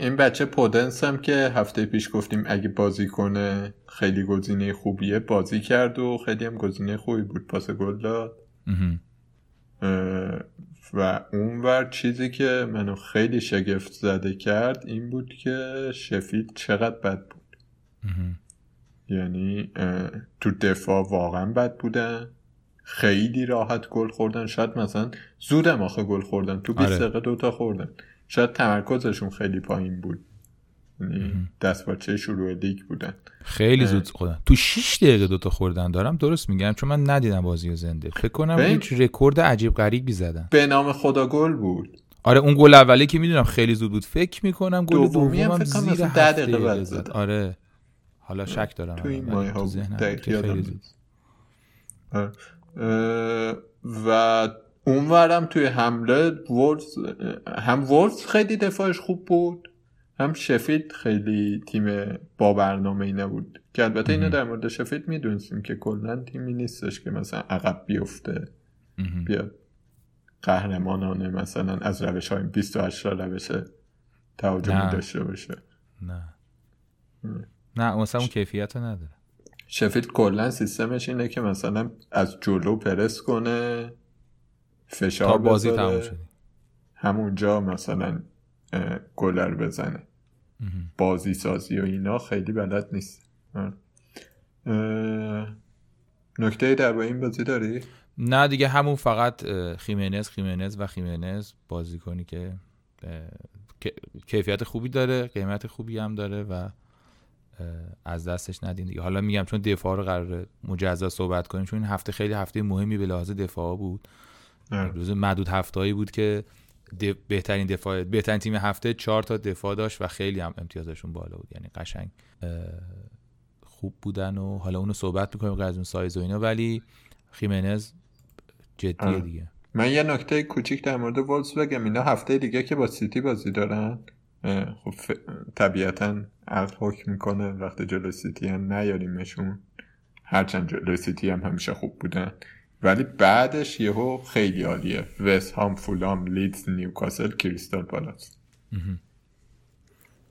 این بچه پودنس هم که هفته پیش گفتیم اگه بازی کنه خیلی گزینه خوبیه بازی کرد و خیلی هم گزینه خوبی بود پاس گل داد. و اونور چیزی که منو خیلی شگفت زده کرد این بود که شفید چقدر بد بود. یعنی تو دفاع واقعا بد بودن خیلی راحت گل خوردن شاید مثلا زودم آخه گل خوردن تو 20 آره. دقیقه دوتا خوردن. شاید تمرکزشون خیلی پایین بود. یعنی دست باچه شروع لیگ بودن. خیلی زود خوردن. تو 6 دقیقه دوتا خوردن دارم درست میگم چون من ندیدم بازی زنده. فکر کنم هیچ رکورد عجیب غریبی زدن به نام خدا گل بود. آره اون گل اولی که می‌دونم خیلی زود بود. فکر می‌کنم گل دومی هم زیر 10 دقیقه بعد زد. آره. حالا شک دارم تو این مایه ها خیلی زود. و اونورم توی حمله وولز هم وولز خیلی دفاعش خوب بود هم شفید خیلی تیم با برنامه ای نبود. که البته اینو در مورد شفید می‌دونستیم که کلا تیمی نیستش که مثلا عقب بیفته بیاد قهرمانانه مثلا از روش های 28 روش تهاجمی داشته باشه. نه. نه مثلا اون کیفیت رو نداره. شفید کلا سیستمش اینه که مثلا از جلو پرس کنه فشار تا بازی تموم شد همونجا مثلا گلر بزنه. بازی سازی و اینا خیلی بلد نیست. نکته در با این بازی داری؟ نه دیگه همون فقط خیمنز خیمنز و خیمنز بازی کنی که کیفیت خوبی داره قیمت خوبی هم داره و از دستش ندین دیگه. حالا میگم چون دفاع رو قرار مجزا صحبت کنیم چون این هفته خیلی هفته مهمی به لحاظ دفاع بود. روز معدود هفتهایی بود که بهترین دفاع بهترین تیم هفته چهار تا دفاع داشت و خیلی هم امتیازشون بالا بود. یعنی قشنگ خوب بودن و حالا اونو صحبت می‌کنیم از اون سایز و اینا ولی خیمنز جدیه دیگه. من یه نکته کوچیک در مورد وولوز بگم. اینا هفته دیگه که با سیتی بازی دارن خب طبیعتا عقل حکم می‌کنه. وقتی جلو سیتی هم نیاریمشون هرچند جلوی سیتی هم همیشه خوب بودن. ولی بعدش یهو خیلی عالیه. وست هام فولام لیدز نیوکاسل کریستال پالاس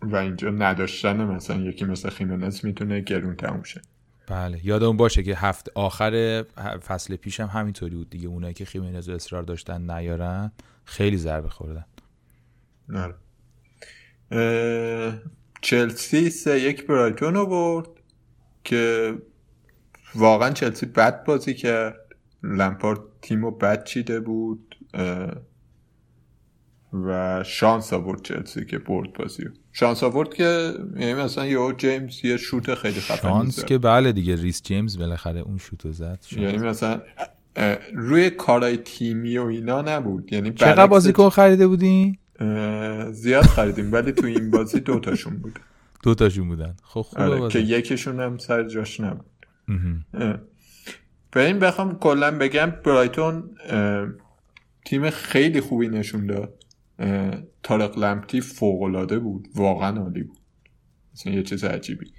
و اینجا نداشتن مثلا یکی مثل خیمنز می‌تونه گرون تموم شه. بله یادمون باشه که هفت آخر فصل پیش هم همینطوری بود دیگه. اونایی که خیمنز اصرار داشتن نیارن خیلی ضربه خوردن. نه چلسی سه یک برایتون رو برد که واقعا چلسی بد بازی کرد. لمپارد تیم رو بد چیده بود و شانس آورد چلسی که برد بازی شانس آورد که یعنی مثلا یه جیمز یه شوت خیلی خفنی شانس که بله دیگه ریس جیمز بالاخره اون شوت زد یعنی مثلا روی کارای تیمی و اینا نبود. یعنی چقدر بازیکن خریده بودین؟ زیاد خریدیم ولی تو این بازی دوتاشون بود. دوتاشون بودن. خب خوبه آره که یکیشون هم سر جاش نبود. به این بخوام کلا بگم برایتون تیم خیلی خوبی نشون داد. تارق لمپتی فوق بود. واقعا عالی بود. مثلا یه چیز عجیبی.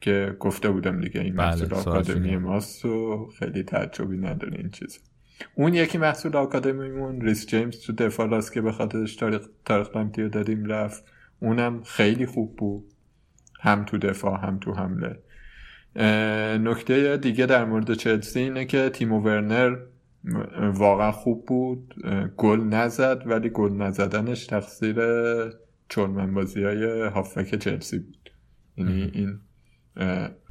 که گفته بودم دیگه این بله، محصول آکادمی ماست و خیلی تعجبی نداره این چیز. اون یکی محصول آکادمیمون ریس جیمز تو دفاع که به خاطرش تاریخ لمپتی رو دادیم رفت. اونم خیلی خوب بود. هم تو دفاع هم تو حمله. نکته دیگه در مورد چلسی اینه که تیمو ورنر واقعا خوب بود گل نزد ولی گل نزدنش تقصیر چولمن بازی های هافک چلسی بود. یعنی این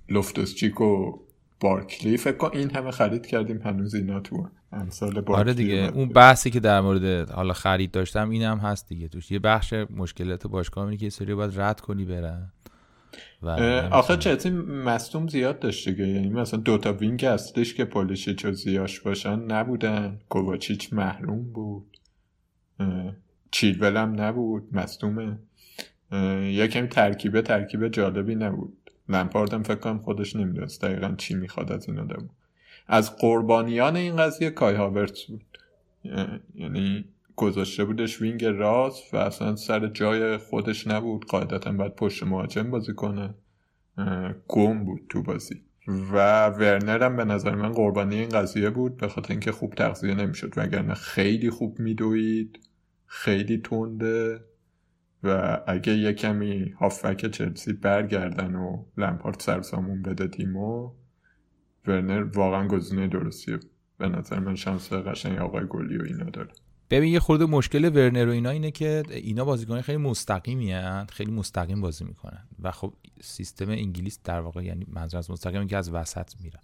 لفتوس و بارکلی فکر کن این همه خرید کردیم هنوز اینا تو امثال آره دیگه اون بحثی که در مورد حالا خرید داشتم این هم هست دیگه توش. یه بخش مشکلات باشگاه اینه که یه سری باید رد کنی برن. آخه چلسی مصدوم زیاد داشت دیگه یعنی مثلا دوتا wing هستش که پولیشیچ و زیاش باشن نبودن. کوواچیچ محروم بود. چیلول هم نبود مصدومه. یکم ترکیبه ترکیبه جالبی نبود. لمپاردم فکر کنم خودش نمی‌دونست دقیقا چی می‌خواد از این آدم. از قربانیان این قضیه کای هاورتس بود. یعنی گذاشته بودش wing راست و اصلا سر جای خودش نبود قاعدتا باید پشت مهاجم بازی کنه. گم بود تو بازی. و ورنر هم به نظر من قربانی این قضیه بود به خاطر اینکه خوب تغذیه نمی‌شد. وگرنه خیلی خوب میدوید خیلی تنده و اگه یه کمی هافک چلسی برگردن و لمپارت سرسامون بده تیمو ورنر واقعا گزینه درستیه. به نظر من شانس قشنگ آقای گلی و اینا داره. ببین یه خورده مشکل ورنر و اینا اینه که اینا بازیکن خیلی مستقیمی هن. خیلی مستقیم بازی می‌کنن. و خب سیستم انگلیس در واقع یعنی منظور از مستقیم که از وسط میرن.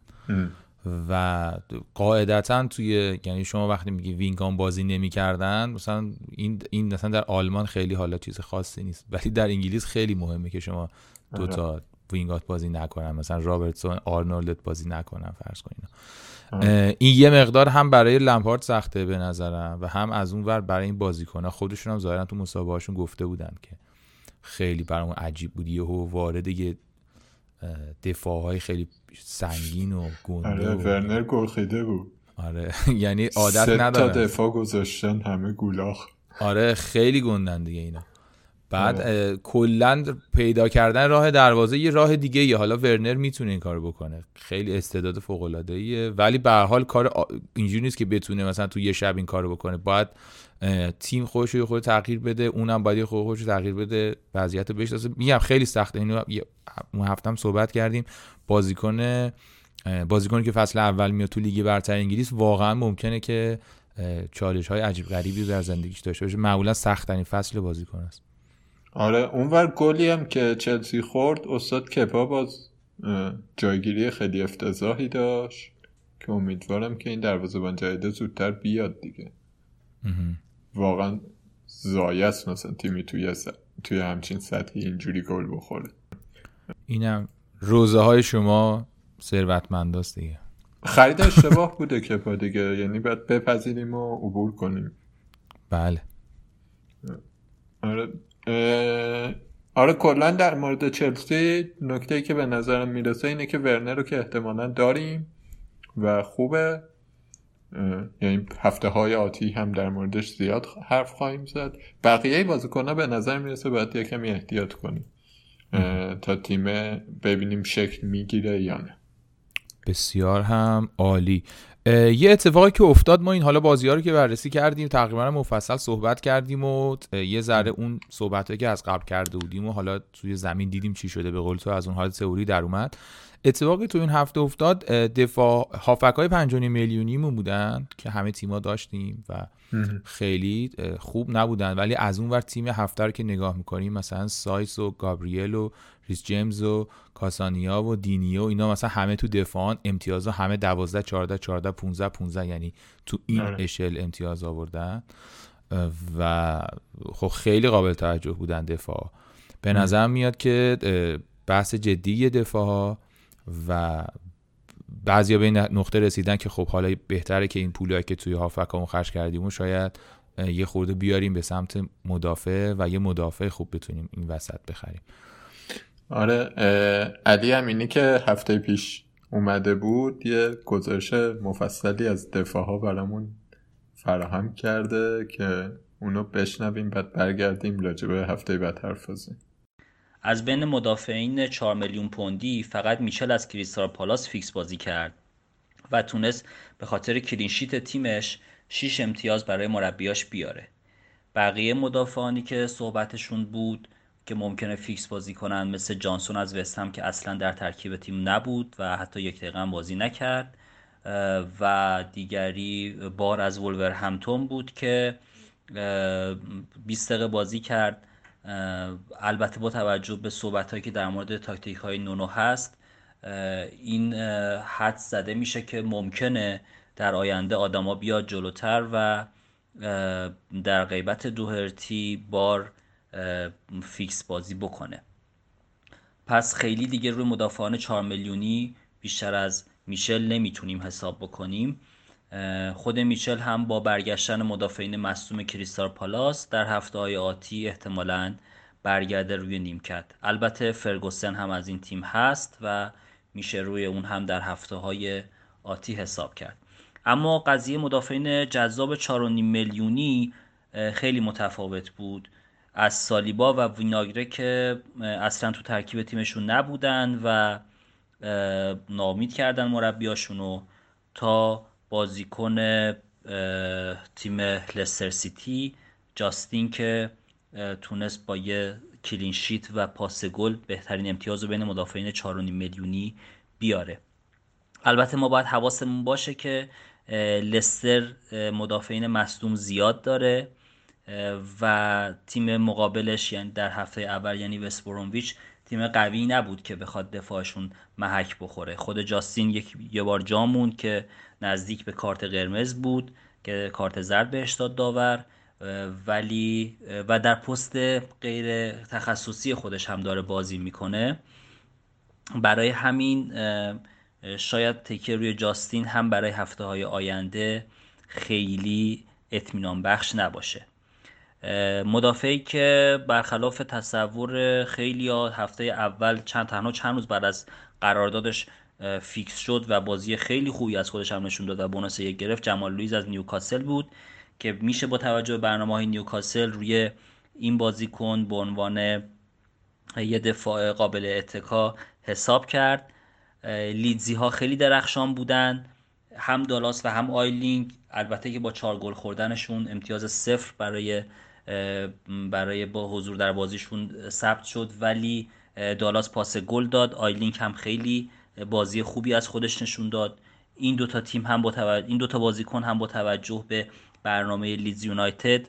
و قاعدتا توی یعنی شما وقتی میگی wing ات بازی نمی‌کردن مثلا این این مثلا در آلمان خیلی حالا چیز خاصی نیست. ولی در انگلیس خیلی مهمه که شما دو تا wing ات بازی نکنن. مثلا رابرتسون آرنولد بازی نکنن فرض کنین این یه مقدار هم برای لمپارد سخته به نظرم و هم از اون ور برای این بازیکن خودشون هم ظاهرا تو مسابقه هاشون گفته بودن که خیلی برامون عجیب بود. یهو وارد یه دفاع های خیلی سنگین و گنده آره ورنر گلخیده بود. آره. یعنی عادت ندارن تا دفاع گذاشتن همه گولاخ. آره خیلی گندن دیگه اینا. بعد کلا پیدا کردن راه دروازه یه راه دیگه یه. حالا ورنر می‌تونه این کارو بکنه. خیلی استعداد فوق العاده ایه ولی به حال کار اینجوری نیست که بتونه مثلا تو یه شب این کارو بکنه. باید تیم خودش رو خود تغییر بده. اونم باید خودش رو تغییر بده. وضعیت بشناسه. میگم خیلی سخته. اینو اون هفتم صحبت کردیم. بازیکن بازیکنی که فصل اول میاد تو لیگ برتر انگلیس واقعا ممکنه که چالش های عجیب غریبی در زندگیش داشته باشه. معمولا سخت ترین فصل بازیکن است. آره اونور گلی هم که چلسی خورد استاد کپا باز جایگیری خیلی افتضاحی داشت که امیدوارم که این دروازه جدید زودتر بیاد دیگه. واقعا زایست مثلا تیمی توی, توی همچین سطحی اینجوری گل بخوره. اینم روزه های شما ثروتمنداست دیگه. خرید اشتباه بوده کپا دیگه یعنی باید بپذیریم و عبور کنیم. بله. آره آره کلا در مورد چلسی نکته ای که به نظرم می‌رسه اینه که ورنر رو که احتمالا داریم و خوبه. یعنی هفته های آتی هم در موردش زیاد حرف خواهیم زد. بقیه بازیکنها به نظر می‌رسه باید یه کمی احتیاط کنیم. تا تیم ببینیم شکل می‌گیره یا نه. بسیار هم عالی. یه اتفاقی که افتاد ما این حالا بازی ها رو که بررسی کردیم تقریبا مفصل صحبت کردیم و یه ذره اون صحبت که از قبل کرده بودیم و حالا توی زمین دیدیم چی شده به قول تو از اون حال تئوری در اومد. اتفاقی تو این هفته افتاد دفاع هافک های 5 میلیونی بودن که همه تیما داشتیم و خیلی خوب نبودن. ولی از اون ور تیم هفته رو که نگاه می‌کنیم مثلا سایس و گابریل و ریس جیمز و کاستانیا و دینیه اینا مثلا همه تو دفاعان امتیاز همه 12 14 14 15 15 یعنی تو این آره. اشل امتیاز آوردن. و خب خیلی قابل توجه بودن دفاع. به نظر میاد که بحث جدی دفاع ها و بعضیا به این نقطه رسیدن که خب حالا بهتره که این پولایی که توی هافکامون خرج کردیم و شاید یه خورده بیاریم به سمت مدافع و یه مدافع خوب بتونیم این وسط بخریم. آره علی همینی که هفته پیش اومده بود یه گزارش مفصلی از دفاع ها برامون فراهم کرده که اونو بشنویم بعد برگردیم راجبه هفته بعد حرف بزنیم. از بین مدافعین 4 میلیون پوندی فقط میچل از کریستال پالاس فیکس بازی کرد و تونست به خاطر clean sheet تیمش 6 امتیاز برای مربیاش بیاره. بقیه مدافعانی که صحبتشون بود که ممکنه فیکس بازی کنن مثل جانسون از وستهم که اصلا در ترکیب تیم نبود و حتی یک دقیقه بازی نکرد و دیگری بار از ولور همتون بود که 20 دقیقه بازی کرد البته با توجه به صحبت هایی که در مورد تاکتیک های نونو هست این حد زده میشه که ممکنه در آینده آدما بیاد جلوتر و در غیبت دوهرتی بار فیکس بازی بکنه. پس خیلی دیگه روی مدافعان 4 میلیونی بیشتر از میشل نمی‌تونیم حساب بکنیم. خود میچل هم با برگشتن مدافعین مصوم کریستال پالاس در هفته های آتی احتمالا برگرده روی نیمکت. البته فرگوسن هم از این تیم هست و میشه روی اون هم در هفته های آتی حساب کرد. اما قضیه مدافعین جذاب 4.5 میلیونی خیلی متفاوت بود. از سالیبا و ویناگره که اصلا تو ترکیب تیمشون نبودن و نامید کردن مربیاشونو تا بازیکن تیم لستر سیتی. جاستین که تونست با یه کلینشیت و پاس گل بهترین امتیاز رو بین مدافعین 4.5 میلیونی بیاره. البته ما باید حواسمون باشه که لستر مدافعین مصدوم زیاد داره و تیم مقابلش یعنی در هفته اول یعنی وستبرومویچ تیم قوی نبود که بخواد دفاعشون محک بخوره. خود جاستین یک یه بار جا موند که نزدیک به کارت قرمز بود که کارت زرد بهش داد داور ولی و در پست غیر تخصصی خودش هم داره بازی می‌کنه. برای همین شاید تکیه روی جاستین هم برای هفته های آینده خیلی اطمینان بخش نباشه. مدافعی که برخلاف تصور خیلی ها هفته اول چند تنها چند روز بعد از قراردادش فیکس شد و بازی خیلی خوبی از خودش هم نشون داد و bonus یک گرفت. جمال لویز از نیوکاسل بود که میشه با توجه به برنامه های نیوکاسل روی این بازیکن به عنوان یه دفاع قابل اتکا حساب کرد. لیدزی ها خیلی درخشان بودن. هم دالاس و هم آیلینگ. البته که با چهار گل خوردنشون امتیاز صفر برای برای با حضور در بازیشون ثبت شد. ولی دالاس پاس گل داد. آیلینگ هم خیلی بازی خوبی از خودش نشون داد. این دوتا تیم هم با توجه این دوتا بازیکن هم با توجه به برنامه لیدز یونایتد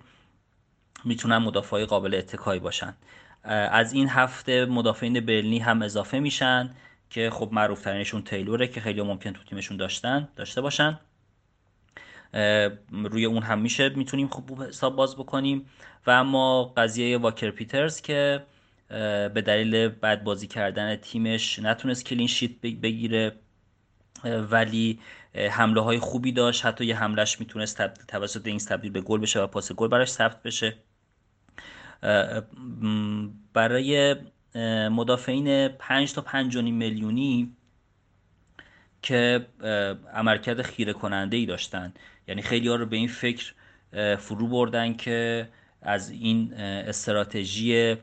می‌تونن مدافعای قابل اتکایی باشن. از این هفته مدافعین برنلی هم اضافه میشن که خب معروف ترینشون تیلوره که خیلی ممکن تو تیمشون داشتن داشته باشن. روی اون هم میشه می‌تونیم خوب حساب باز بکنیم. و اما قضیه واکر پیترز که به دلیل بد بازی کردن تیمش. نتونست کلین شیت بگیره ولی حمله های خوبی داشت. حتی یه حملش می‌تونست توسط اینکس تبدیل به گل بشه و پاس گل براش ثبت بشه. برای مدافعین 5 تا 5 میلیونی که عملکرد خیره کننده ای داشتن. یعنی خیلی ها رو به این فکر فرو بردن که از این استراتژی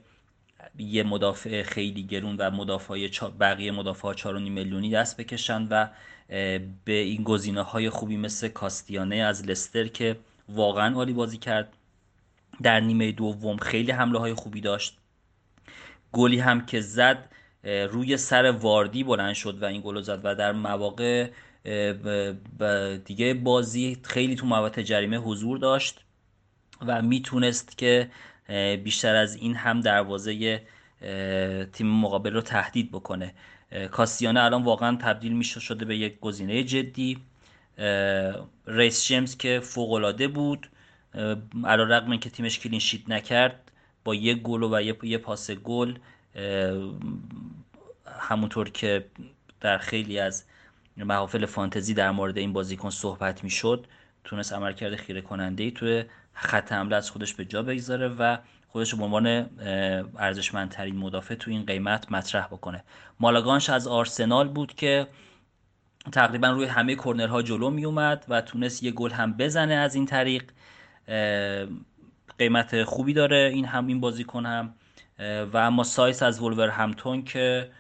یه مدافع خیلی گرون و مدافع بقیه مدافع 4.5 میلیونی دست بکشن و به این گزینه های خوبی مثل کاستیانه از لستر که واقعا عالی بازی کرد. در نیمه دوم خیلی حمله های خوبی داشت. گلی هم که زد روی سر واردی بلند شد و این گل زد و در مواقع دیگه بازی خیلی تو موقع جریمه حضور داشت و می‌تونست که بیشتر از این هم دروازه تیم مقابل رو تهدید بکنه. کاستیانه الان واقعا تبدیل میشه شده به یک گزینه جدی. ریس جیمز که فوق العاده بود علی رغم که تیمش کلین شیت نکرد با یک گل و یه پاس گل همونطور که در خیلی از محافل فانتزی در مورد این بازیکن صحبت می‌شد تونست عملکرد خیره کننده ای توی خط حمله از خودش به جا بگذاره و خودش به عنوان ارزشمندترین مدافع تو این قیمت مطرح بکنه. مالاگانش از آرسنال بود که تقریبا روی همه کرنرها جلو می اومد و تونست یه گل هم بزنه از این طریق. قیمت خوبی داره این هم این بازیکن هم. و اما سایس از ولورهمپتون که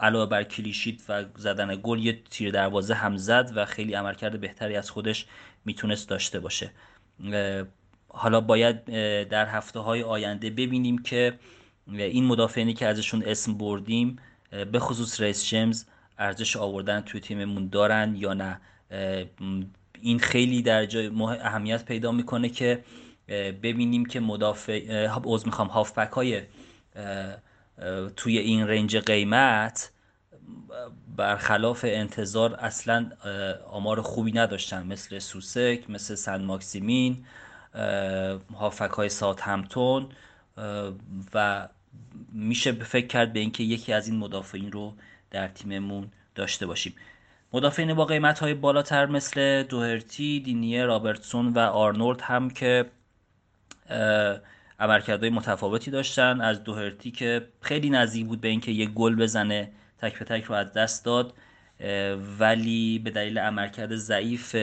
علاوه بر clean sheet و زدن گل یه تیر دروازه هم زد و خیلی عملکرد بهتری از خودش می‌تونست داشته باشه. حالا باید در هفته های آینده ببینیم که این مدافعینی که ازشون اسم بردیم به خصوص ریس جیمز ارزش آوردن توی تیممون دارن یا نه. این خیلی در جای اهمیت پیدا می‌کنه که ببینیم که مدافع عوض می‌خوام هافبک های توی این رنج قیمت برخلاف انتظار اصلا آمار خوبی نداشتن. مثل سوسک مثل سن ماکسیمین هافک های سات همتون و میشه فکر کرد به اینکه یکی از این مدافعین رو در تیممون داشته باشیم. مدافعین با قیمت های بالاتر مثل دوهرتی، دینیه، رابرتسون و آرنولد هم که عملکردهای متفاوتی داشتن. از دوهرتی که خیلی نزدیک بود به اینکه یک گل بزنه تک به تک رو از دست داد ولی به دلیل عملکرد ضعیف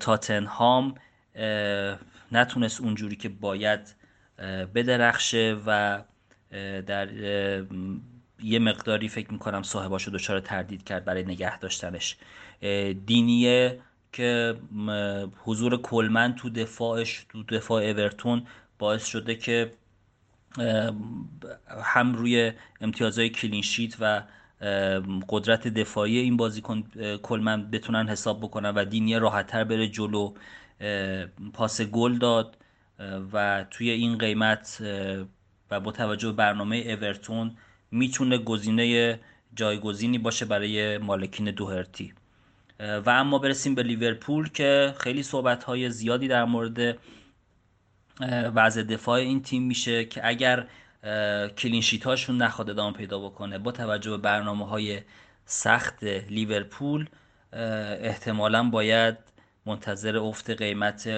تاتنهام نتونست اونجوری که باید بدرخشه و در یه مقداری فکر می‌کنم صاحباشو دچار تردید کرد برای نگه داشتنش. دینیه که حضور کلمن تو دفاعش تو دفاع اورتون باعث شده که هم روی امتیازهای کلینشیت و قدرت دفاعی این بازیکن کلمن بتونن حساب بکنن و دینیه راحتتر بره جلو پاس گل داد و توی این قیمت و با توجه برنامه اورتون می‌تونه گزینه جایگزینی باشه برای مالکین دوهرتی. و اما برسیم به لیورپول که خیلی صحبت های زیادی در مورد وضع دفاع این تیم میشه که اگر کلینشیت هاشون نخواد ادامه پیدا بکنه با توجه به برنامه های سخت لیورپول احتمالا باید منتظر افت قیمت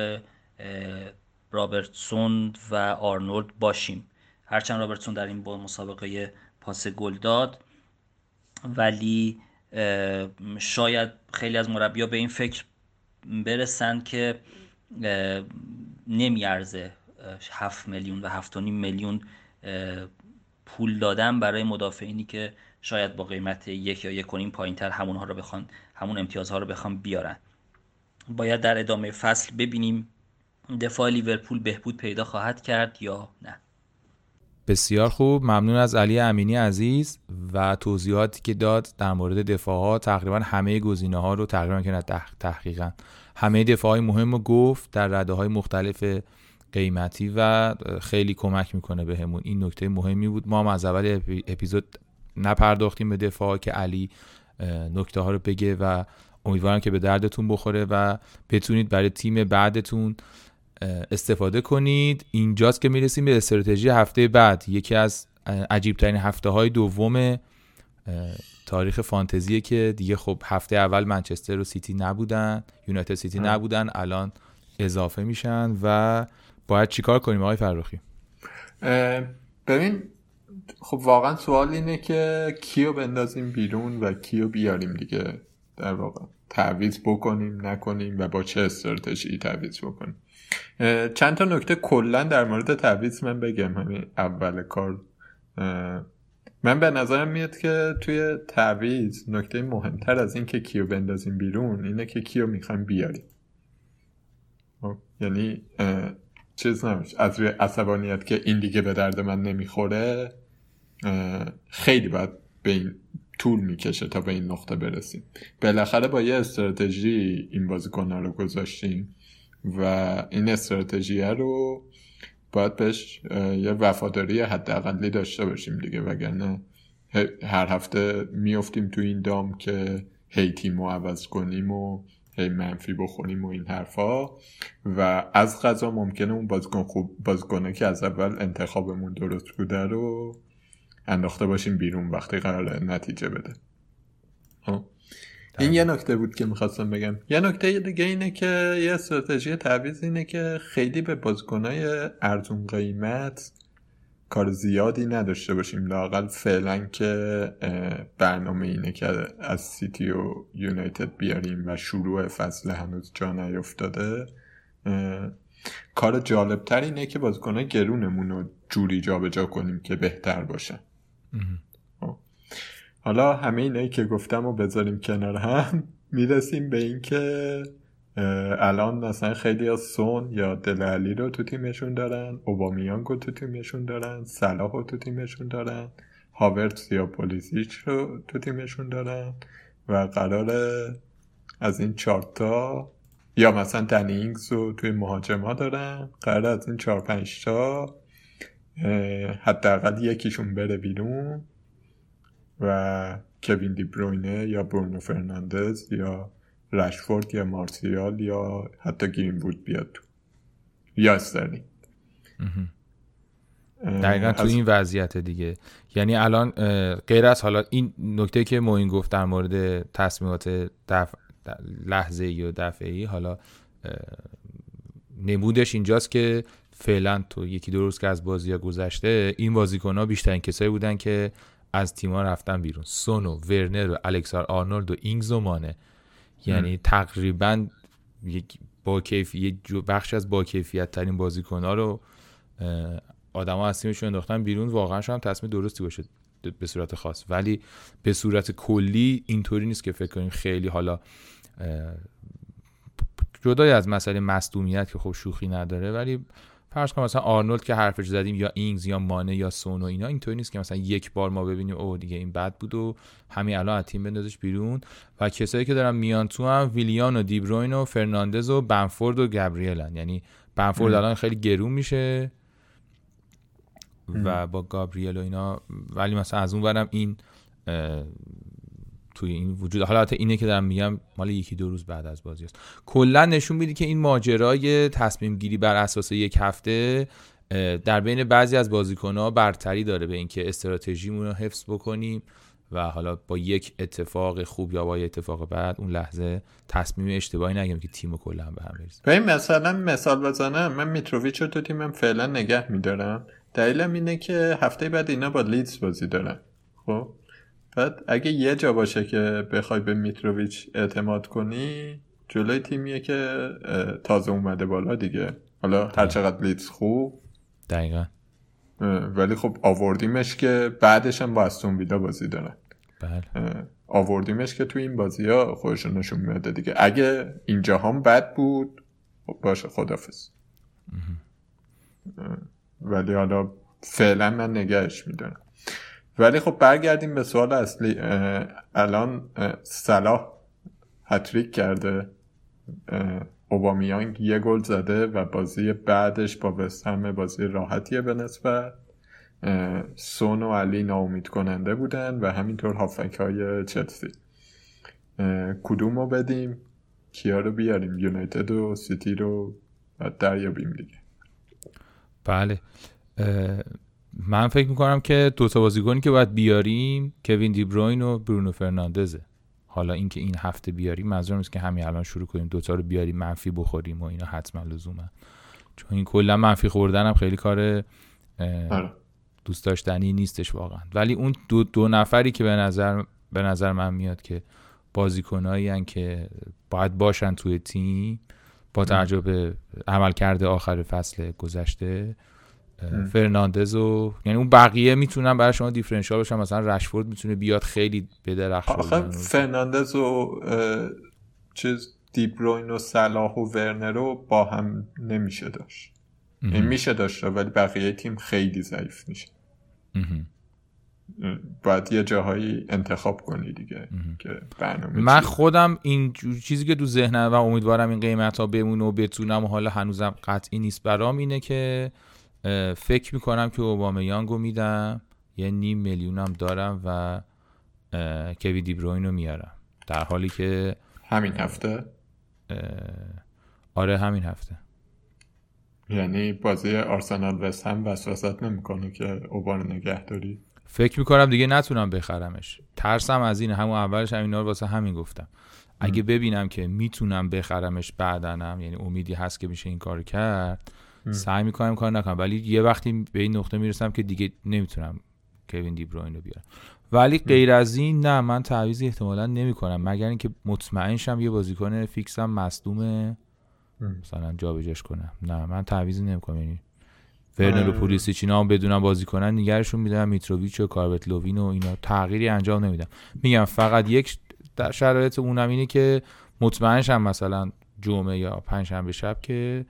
رابرتسون و آرنولد باشیم. هرچند رابرتسون در این مسابقه پاس گل داد ولی شاید خیلی از مربیا به این فکر برسن که نمیارزه 7 میلیون و 7.5 میلیون پول دادن برای مدافعینی که شاید با قیمت یک یا یک کنیم پایین تر همونها رو بخوان همون امتیازها رو بخوان بیارن. باید در ادامه فصل ببینیم دفاع لیورپول بهبود پیدا خواهد کرد یا نه. بسیار خوب. ممنون از علی امینی عزیز و توضیحاتی که داد در مورد دفاع ها تقریبا همه گزینه ها رو تقریبا که تحقیقا همه دفاع های مهم رو گفت در رده های مختلف قیمتی و خیلی کمک می‌کنه بهمون. به این نکته مهمی بود. ما هم از اول اپیزود نپرداختیم به دفاع که علی نکته ها رو بگه و امیدوارم که به دردتون بخوره و بتونید برای تیم بعدتون استفاده کنید. اینجاست که می‌رسیم به استراتژی هفته بعد. یکی از عجیبترین هفته های دوم تاریخ فانتزیه که دیگه خب هفته اول منچستر و سیتی نبودن یونایتد سیتی نبودن الان اضافه میشن و باید چیکار کنیم آقای فرخی؟ ببین خب واقعا سوال اینه که کیو بندازیم بیرون و کیو بیاریم دیگه در واقع؟ تعویض بکنیم نکنیم و با چه استراتژی تعویض بکنیم؟ چند تا نکته کلا در مورد تعویض من بگم. همین اول کار من به نظرم میاد که توی تعویض نکته مهمتر از این که کیو بندازیم بیرون اینه که کیو می‌خوایم بیاریم. خب، یعنی چیز نمیشه. از روی عصبانیت که این دیگه به درد من نمی‌خوره خیلی باید به این طول می‌کشه تا به این نقطه برسیم. بالاخره با یه استراتژی این بازیکنها رو گذاشتیم و این استراتژی رو باید بهش یه وفاداری حداقلی داشته باشیم دیگه وگرنه هر هفته میفتیم تو این دام که هی تیم عوض کنیم و هی منفی بخوریم و این حرفا و از غذا ممکنه اون بازیکن خوب بازیکنه که از اول انتخابمون درست بوده رو انداخته باشیم بیرون وقتی قرار نتیجه بده خب. این یه نکته بود که می‌خواستم بگم. یه نکته دیگه اینه که یه استراتژی تعویض اینه که خیلی به بازیکنهای ارزون قیمت کار زیادی نداشته باشیم. لاقل فعلا که برنامه اینه که از سیتی و یونایتد بیاریم و شروع فصل هنوز جا نیفتاده. کار جالبتر اینه که بازیکنهای گرونمون رو جوری جابجا جا کنیم که بهتر باشن خب. حالا همه اینایی که گفتم رو بذاریم کنار هم می‌رسیم به اینکه الان مثلا خیلی از سون یا دلالی رو تو تیمشون دارن اوبامیانگ رو تو تیمشون دارن صلاح رو تو تیمشون دارن هاورتس یا پولیشیچ رو تو تیمشون دارن و قراره از این چارتا یا مثلا دنی اینگز رو توی مهاجم ها دارن قراره از این چهار پنج تا حداقل یکیشون بره بیرون. و کوین دی بروینه یا برونو فرناندز یا رشفورد یا مارسیال یا حتی گرین وود بیاد تو. یا استرلینگ. دقیقا تو این وضعیت دیگه. یعنی الان غیر از حالا این نکته که موین گفت در مورد تصمیمات دف... لحظه یا دفعی حالا نمودش اینجاست که فعلا تو یکی دو روز که از بازی ها گذشته این بازیکن ها بیشترین کسایی بودن که از تیما رفتن بیرون. سونو ورنر و الکسار آرنولد و اینگز و مانه یعنی تقریبا یک با کیفیت بخش از با کیفیت ترین بازیکن ها رو آدما از تیمشون انداختن بیرون. واقعا هم تصمیم درستی باشه به صورت خاص. ولی به صورت کلی اینطوری نیست که فکر کنیم خیلی حالا جدای از مسئله مصدومیت که خب شوخی نداره. ولی فرض کن مثلا آرنولد که حرفش زدیم یا اینگز یا مانه یا سون و اینا اینطوری نیست که مثلا یک بار ما ببینیم او دیگه این بد بود و همین الان از تیم بندازش بیرون. و کسایی که دارن میان تو هم ویلیان و دیبروین و فرناندز و بمفورد و گابریلن. یعنی بنفورد الان خیلی گرون میشه و با گابریل و اینا ولی مثلا از اون برم این توی این وجود. حالا اینه که دارم میگم مال یکی دو روز بعد از بازی است. کلا نشون میده که این ماجرای تصمیم گیری بر اساس یک هفته در بین بعضی از بازیکنها برتری داره به اینکه استراتژیمون رو حفظ بکنیم و حالا با یک اتفاق خوب یا با یک اتفاق بعد اون لحظه تصمیم اشتباهی نگیم که تیم کلا به هم بریزه ببین مثلا مثال بزنم. من میتروویچ رو تو تیمم فعلا نگه میدارم. دلیلم اینه که هفته بعد اینا با لیدز بازی دارن. خب؟ بعد اگه یه جا باشه که بخوای به میتروویچ اعتماد کنی جلوی تیمیه که تازه اومده بالا دیگه. حالا هر چقدر لیدز خوب. دقیقا. ولی خب آوردیمش که بعدش هم با استون ویلا بازی دارن. بله. آوردیمش که تو این بازی ها خودشون نشون میده دیگه. اگه اینجا هم بد بود خب باشه خدافز ولی حالا فعلا من نگهش می‌دونم ولی خب برگردیم به سوال اصلی الان صلاح هتریک کرده. اوبامیانگ یه گل زده و بازی بعدش با وستهم بازی راحتیه به نسبت. سون و علی ناامید کننده بودن و همینطور هافک های چلسی کدوم رو بدیم؟ کیا رو بیاریم؟ یونایتد و سیتی رو دریابیم دیگه. بله. من فکر می‌کنم که دو تا بازیکنی که باید بیاریم کوین دیبروین و برونو فرناندزه. حالا اینکه این هفته بیاریم منظورم نیست که همین الان شروع کنیم دوتا رو بیاریم منفی بخوریم و اینا حتما لزومه چون این کلا منفی خوردن هم خیلی کار آره. دوست داشتنی نیستش واقعا. ولی اون دو, دو نفری که به نظر به نظر من میاد که بازیکنایی که باید باشن توی تیم با توجه به عملکرد آخر فصل گذشته فرناندز و یعنی اون بقیه می‌تونن برای شما differential باشن مثلا رشفورد می‌تونه بیاد خیلی بدرخشه آخه فرناندز و چیز دیبروین و صلاح و ورنر رو با هم نمیشه داشت. این یعنی میشه داشت ولی بقیه تیم خیلی ضعیف میشه. باید یه جاهایی انتخاب کنی دیگه که برنامه من خودم این چیزی که تو ذهنم و امیدوارم این قیمت ها بمونه و بتونم و حالا هنوزم قطعی نیست برام اینه که فکر می‌کنم که اوبامیانگو میدم. یه نیم میلیونم دارم و کوی دیبروین رو میارم. در حالی که همین هفته؟ آره همین هفته. یعنی بازی آرسنال وست هم وسوست نمی‌کنه که اوبان نگه داری؟ فکر می‌کنم دیگه نتونم بخرمش. ترسم از این همون اولش هم اینا رو واسه همین گفتم. اگه ببینم که می‌تونم بخرمش بعدنم یعنی امیدی هست که میشه این کار کرد سعی می‌کنم کار نکنم. ولی یه وقتی به این نقطه می‌رسم که دیگه نمی‌تونم کوین دی بروین رو بیارم. ولی غیر از این نه من تعویضی احتمالا نمی‌کنم. مگر اینکه مطمئن شم یه بازیکن فیکسم مصدومه. مثلا جابجاش کنم. نه من تعویضی نمی‌کنم. یعنی ورنر و پولیسیچ اینا هم بدونم بازی کنن نگرشون میدم میتروویچ و کاربت لووین و اینا تغییری انجام نمیدم. میگم فقط یک در شرایط اونم اینه که مطمئنشم مثلا جمعه یا پنجشنبه شب که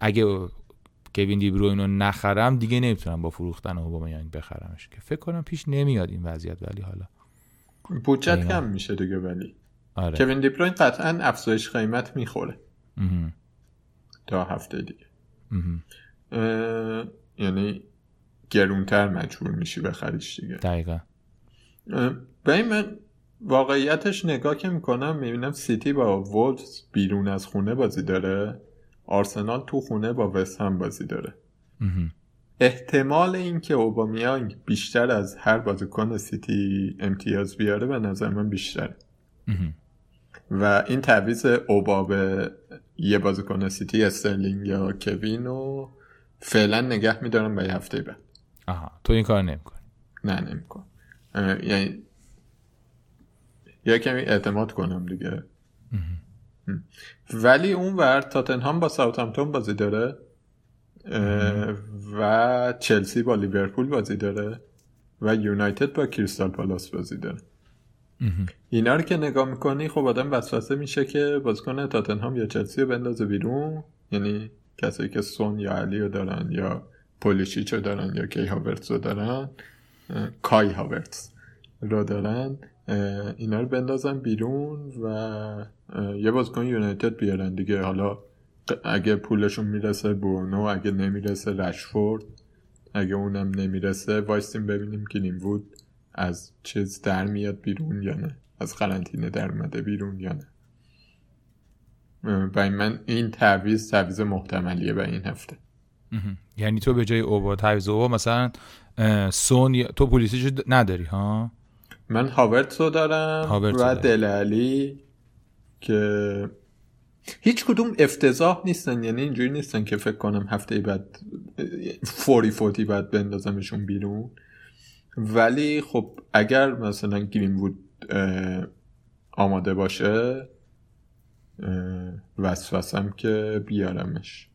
اگه کوین دی رو نخرم دیگه نمی‌تونم با فروختن اوبامیانگ بخرمش. که فکر کنم پیش نمیاد این وضعیت ولی حالا. بودجت کم میشه دیگه ولی. آره. کوین دی بروین قطعا افزایش قیمت می‌خوره. تا هفته دیگه. یعنی گرونتر مجبور میشی بخریش دیگه. دقیقا. به این من واقعیتش نگاه که می‌کنم می‌بینم سیتی با وولفز بیرون از خونه بازی داره. آرسنال تو خونه با وست هم بازی داره. احتمال اینکه اوبامیانگ بیشتر از هر بازیکن سیتی امتیاز بیاره به نظر من بیشتره. و این تعویض اوبا به یه بازیکن سیتی استرلینگ یا کوین و فعلا نگه میدارم به هفته بعد. آها تو این کار نمیکن نه نمیکن یعنی یه کمی اعتماد کنم دیگه. ولی اون ور تاتنهام با ساوثهامپتون بازی داره؟ و چلسی با لیورپول بازی داره؟ و یونایتد با کریستال پالاس بازی داره؟ اینا رو که نگاه می‌کنی خب آدم وسوسه میشه که بازیکن تاتنهام یا چلسی رو بندازه بیرون. یعنی کسایی که سون یا علی رو دارن یا پولیشیچ رو دارن یا کی هاورتس رو دارن کای هاورتس رو دارن. اینا رو بندازن بیرون و یه بازیکن یونایتد بیارن دیگه. حالا اگه پولشون می‌رسه برونو اگه نمی‌رسه رشفورد. اگه اونم نمی‌رسه وایستیم ببینیم که وود از چیز در میاد بیرون یا نه. از قرنطینه در اومده بیرون یا نه. و من این تعویز تعویز محتملیه به این هفته. یعنی تو به جای اوبا تعویز اوبا مثلا سون تو پولیسیش نداری ها؟ من هاورتس رو دارم و دل علی که هیچ کدوم افتضاح نیستن یعنی اینجوری نیستن که فکر کنم هفته بعد فوری فوتی بعد بندازمشون بیرون. ولی خب اگر مثلا گرین وود آماده باشه وسوسم که بیارمش.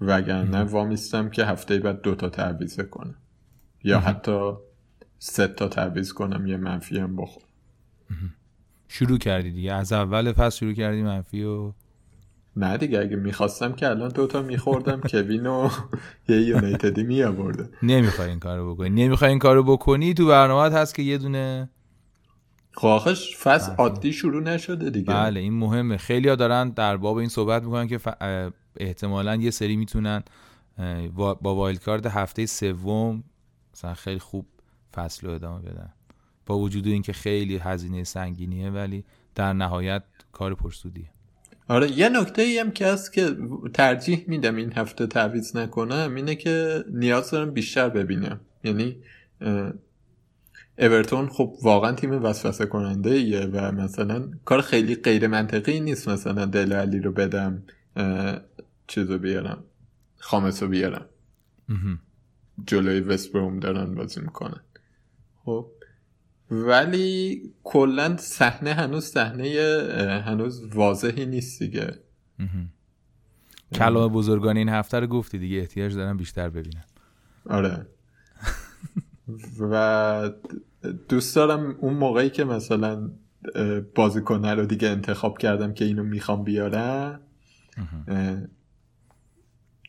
وگرنه وامیستم که هفته بعد دوتا تعویزه کنم. یا حتی سه تا تعویز کنم یه منفی هم بخور شروع کردی دیگه. از اول فصل شروع کردی منفی و نه دیگه اگه می‌خواستم که الان دوتا میخوردم کوین و یه یونایتدی میآورده. نمی‌خوای این کارو بکنی. نمی‌خوای این کارو بکنی تو برنامه هست که یه دونه خواهش فصل عادی شروع نشده دیگه. بله این مهمه. خیلی ها دارن در باب این صحبت می‌کنن که احتمالا یه سری می‌تونن با وایلد کارد هفته سوم مثلا خیلی خوب فصل رو ادامه بدن. با وجود اینکه خیلی هزینه سنگینیه ولی در نهایت کار پرسودیه. آره یه نکته ای هم که هست که ترجیح میدم این هفته تعویض نکنم اینه که نیاز دارم بیشتر ببینم. یعنی اورتون خب واقعا تیم وسوسه کننده ایه و مثلا کار خیلی غیر منطقی نیست مثلا دل علی رو بدم چیزو بیارم خامس رو بیارم جلوی وستبروم دارن بازی می‌کنن. خب. ولی کلا صحنه هنوز صحنه هنوز واضحی نیست دیگه. کلام بزرگان این هفته رو گفتی دیگه احتیاج دارم بیشتر ببینم. آره. و دوست دارم اون موقعی که مثلا بازیکنه رو دیگه انتخاب کردم که اینو می‌خوام بیارم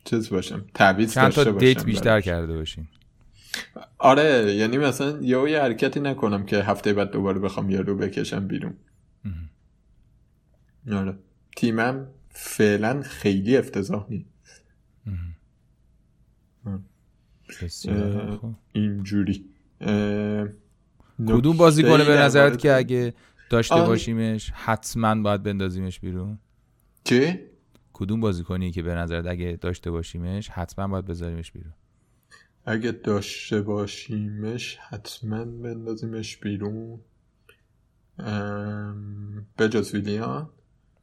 چیز باشم تعویض داشته باشم دیت بیشتر کرده باشین آره یعنی مثلا یه حرکتی نکنم که هفته بعد دوباره بخوام یه رو بکشم بیرون. آره. تیمم فعلا خیلی افتضاح نیست. اینجوری. کدوم بازی کنه به نظرت که اگه داشته باشیمش حتما باید بندازیمش بیرون؟ چه؟ کدوم بازی کنی که به نظرت اگه داشته باشیمش حتما باید بذاریمش بیرون؟ اگه داشته باشیمش حتما بندازیمش بیرون. بجز ویلیان.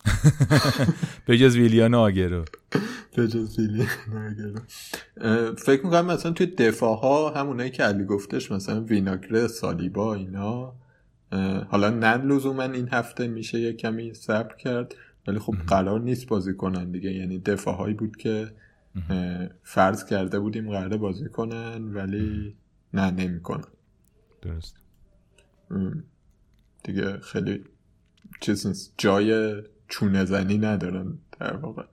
بجز ویلیان آگرو. بجز ویلیان آگرو. فکر می‌کنم مثلا توی دفاع ها همونایی که علی گفتش مثلا ویناگره سالیبا اینا. حالا نه لزوما این هفته میشه یه کمی صبر کرد ولی خب قرار نیست بازی کنن دیگه. یعنی دفاع هایی بود که فرض کرده بودیم قراره بازی کنن ولی نه نمی‌کنن. درست. دیگه خیلی چیز نیست. جای چونه زنی ندارن در واقع.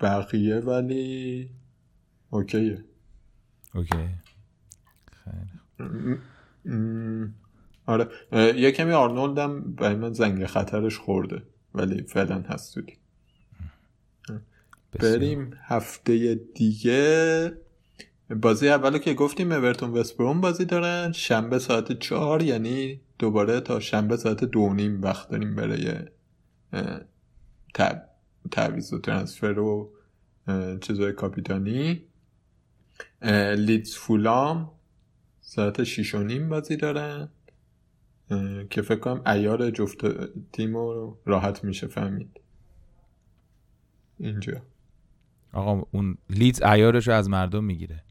بقیه ولی اوکیه. اوکی. آره. یه کمی آرنولدم برای من زنگ خطرش خورده ولی فعلا هست بریم هفته دیگه. بازی اولو که گفتیم اورتون وستبروم بازی دارن. شنبه ساعت چهار یعنی دوباره تا شنبه ساعت دو نیم وقت داریم برای تعویض و ترانسفر و چیزای کاپیتانی. لیدز فولام ساعت شیش و نیم بازی دارن. که فکر کنم ایار جفت تیم رو راحت میشه فهمید. اینجا. آقا اون لیدز ایارش رو از مردم می‌گیره.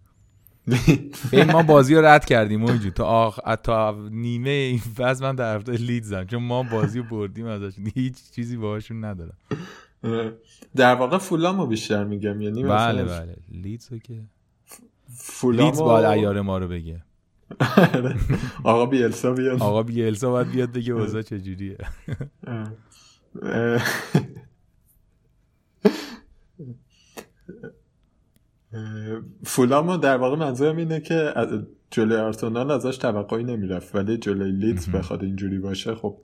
این ما بازی رو رد کردیم اونجور تا آخ... تا نیمه این فصل من در هفته لیدزم چون ما بازی رو بردیم ازش. هیچ چیزی باهاشون ندارم. در واقع فولام رو بیشتر میگم. یعنی بله بله. لیدز رو که فولام لیدز باید ایار ما رو بگه. آقا بیلسا بیاد. آقا بیلسا باید بیاد بگه اوضاع چجوریه. فولامو در واقع منظورم اینه که جلوی آرسنال ازش توقعی نمی‌رفت ولی جلوی لیدز بخواد اینجوری باشه خب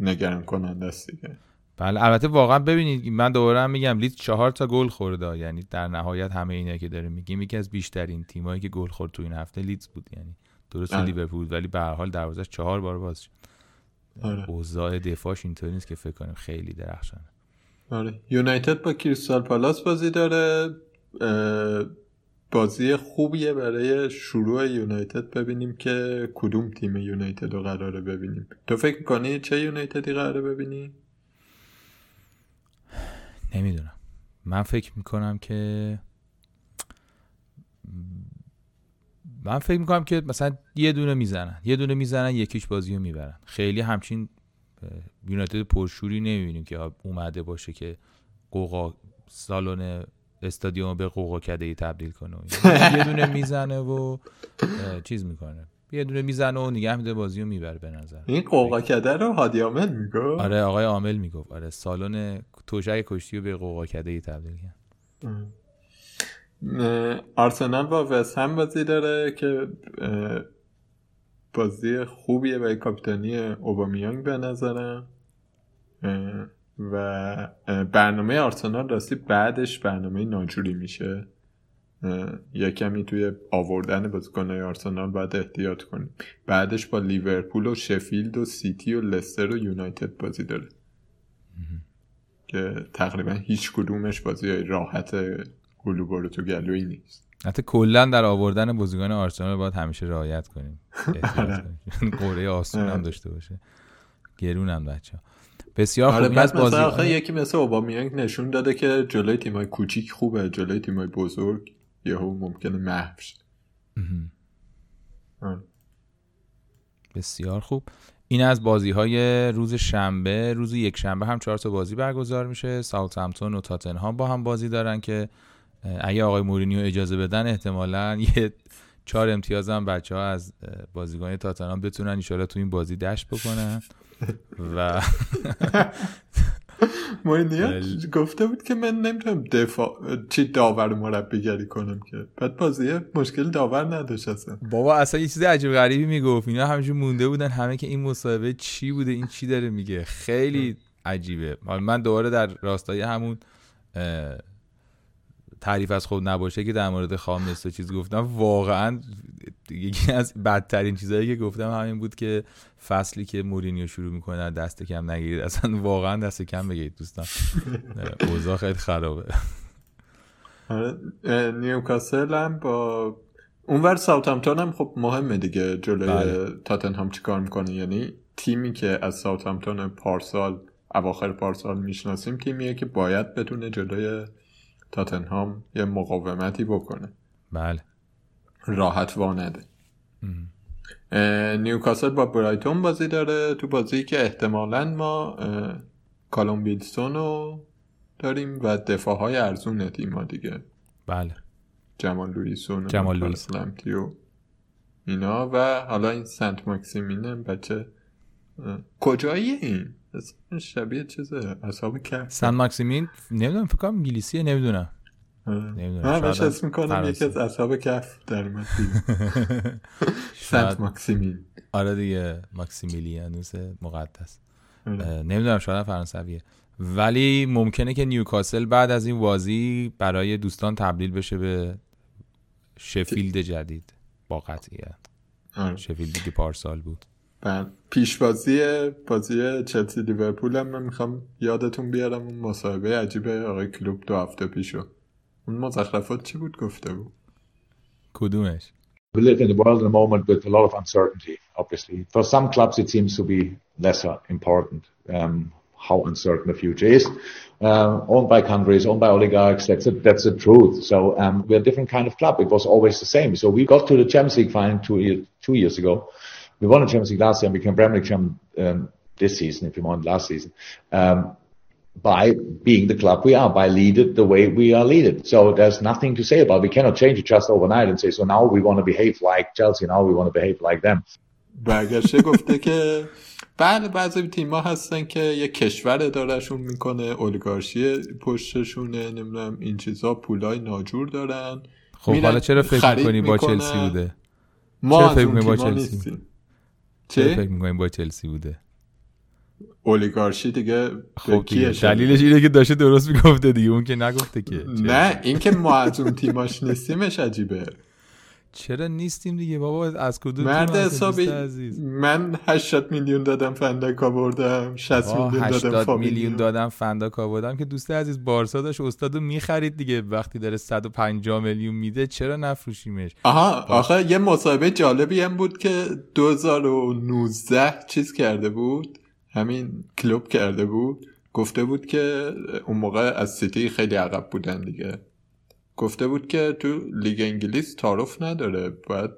نگران کننده است دیگه بله البته واقعا ببینید من دوباره هم میگم لیدز چهار تا گل خورده یعنی در نهایت همه اینا که داره میگیم یکی از بیشترین تیمایی که گل خورد تو این هفته لیدز بود یعنی درست آره. لیورپول ولی به هر حال دروازش چهار بار باز شد آره. اوضاع دفاعش اینطوری نیست که فکر کنیم خیلی درخشانه آره. یونایتد با کریستال پالاس بازی داره. بازی خوبیه برای شروع یونایتد. ببینیم که کدوم تیم یونایتد رو قراره ببینیم. تو فکر کنی چه یونایتدی قراره ببینی؟ نمی‌دونم. من فکر می‌کنم که من فکر می‌کنم که مثلا یه دونه می‌زنن. یه دونه می‌زنن یکیش بازی رو می‌برن. خیلی همچین یونایتد پرشوری نمی‌بینیم که اومده باشه که قوقا سالن استادیوم به قوقا کده ای تبدیل کنه یه دونه می‌زنه و چیز می‌کنه. یه دونه می‌زنه و نگه میده بازی رو می‌بره به نظر. این قوقا کده رو هادی عامل می‌گفت؟ آره آقای عامل می‌گفت. آره سالن توشک کشتی رو به قوقا کده ای تبدیل کرد. آرسنال با وست هم بازی داره که بازی خوبیه برای کاپیتانی اوبامیانگ به نظرم. و برنامه آرسنال راستی بعدش برنامه ناجوری میشه. یا کمی توی آوردن بازیکنهای آرسنال باید احتیاط کنیم. بعدش با لیورپول و شفیلد و سیتی و لستر و یونایتد بازی داره. که تقریبا هیچ کدومش بازی راحت گلو برو تو گلوی نیست. حتی کلا در آوردن بازیکن آرسنال باید همیشه رعایت کنیم. قوره آسون هم داشته باشه. گرون هم بچه بسیار آره خوب. از بازی آخه یکی مثل اوبامیانگ نشون داده که جلوی تیمای کوچیک خوبه جلوی تیمای بزرگ یهو ممکنه محو شه. بسیار خوب. این از بازی های روز شنبه. روز یک شنبه هم چهار تا بازی برگزار میشه. ساوثهمپتون و تاتنهام با هم بازی دارن که اگه آقای مورینیو اجازه بدن احتمالا یه چهار امتیاز هم بچه ها از بازیکن تاتنهام بتونن ایشالا تو این بازی دشت بکنن. و مورینیو گفته بود که من نمی‌تونم دفاع چی داور مربیگری کنم که. بعد بازی مشکل داور نداشت اصلا. بابا اصلا یه چیز عجیب غریبی می‌گفت. اینا همینجور مونده بودن. همه که این مصاحبه چی بوده این چی داره میگه. خیلی عجیبه. من دوباره در راستای همون تعریف از خود نباشه که در مورد خام و چیز گفتم. واقعا یکی از بدترین چیزهایی که گفتم همین بود که فصلی که مورینیو شروع می‌کنه دست کم نگیرید. اصلا واقعا دست کم بگیرید دوستان. اوضاع خیلی خرابه. آره، نیوکاسل هم با اونور ساوثهمپتون هم خب مهمه دیگه جلوی بله. تاتنهام چیکار می‌کنه؟ یعنی تیمی که از ساوثهمپتون پارسال اواخر پارسال می‌شناسیم تیمیه که باید بتونه جلوی تاتنهام یه مقاومتی بکنه. بله. راحت وانده. نیوکاسل با برایتون بازی داره تو بازی که احتمالا ما کالوم ویلسون رو داریم و دفاع های ارزون تیم ها دیگه. بله. جمال لویسون جمال و اینا و حالا این سنت ماکسیمینه بچه. کجایی این؟ شبیه چیزه اصحاب کف سن ماکسیمین نمی‌دونم فکر کنم انگلیسیه نمی‌دونم. نمی‌دونم من بهش اسم می‌کنم یکی از اصحاب کف در اومد سنت ماکسیمین. آره دیگه ماکسیمیلیانوس مقدس. نمی‌دونم شاید فرانسویه. ولی ممکنه که نیوکاسل بعد از این بازی برای دوستان تبدیل بشه به شفیلد جدید. با قطعیت. آره. شفیلدی که پارسال بود. بله پیش بازی بازی چلسی لیورپول هم من میخوام یادتون بیارم اون مصاحبه عجیب آقای کلوب دو هفته پیشو اون مزخرفات چی بود گفته بود کدومش We live in a world at the moment with a lot of uncertainty, obviously. For some clubs, it seems to be lesser important um, how uncertain the future is. Uh, owned by countries, owned by oligarchs, that's a, that's the truth. So um, we're a different kind of club. It was always the same. So we got to the Champions League final two, year, two years ago. We won the Champions League last year and became Premier League champion um, this season, if you want, last season. Um, by being the club we are, by lead it the way we are leaded. So there's nothing to say about it. We cannot change it just overnight and say, so now we want to behave like Chelsea, now we want to behave like them. برگشته گفته که بله بعضی تیما هستن که یه کشور ادارهشون می‌کنه اولیگارشی پشتشونه نمی‌دونم این چیزا پولای ناجور دارن خب حالا چرا فکر می‌کنی با چلسی بوده ما چرا فکر با چلسی چه فکر می‌کنی با چلسی بوده؟ اولیگارشی دیگه خب دیگه. دلیلش اینه که داشته درست می‌گفته دیگه. اون که نگفته که نه این که ما از اون تیماش نیستیمش عجیبه. چرا نیستیم دیگه بابا؟ از کدوم مرد حسابی من 80 میلیون دادم فندک آوردم 60 میلیون دادم میلیون دادم فندک آوردم که دوست عزیز بارسا داشت استادو می‌خرید دیگه وقتی داره 150 میلیون میده چرا نفروشیمش؟ آها آخه یه مصاحبه جالبی هم بود که 2019 چیز کرده بود همین کلوب کرده بود گفته بود که اون موقع از سیتی خیلی عقب بودن دیگه. گفته بود که تو لیگ انگلیس تعارف نداره. باید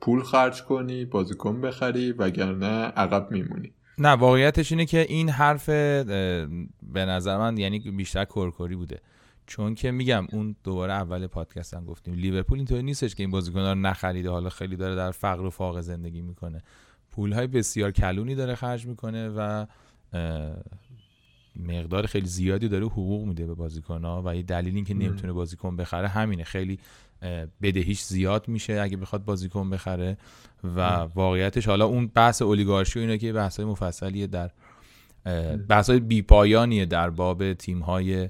پول خرج کنی بازیکن بخری وگرنه عقب میمونی. نه واقعیتش اینه که این حرف به نظر من یعنی بیشتر کرکری بوده. چون که میگم اون دوباره اول پادکست هم گفتیم. لیورپول اینطوری نیستش که این بازیکن رو نخریده. حالا خیلی داره در فقر و فاقه زندگی می‌کنه. پول های بسیار کلونی داره خرج می‌کنه و مقدار خیلی زیادی داره حقوق میده به بازیکن و یه دلیل که نمی‌تونه بازیکن بخره همینه. خیلی بدهیش زیاد میشه اگه بخواد بازیکن بخره و واقعیتش حالا اون بحث اولیگارشی و اینا که بحث های مفصلیه در بحث های بیپایانیه در باب تیم های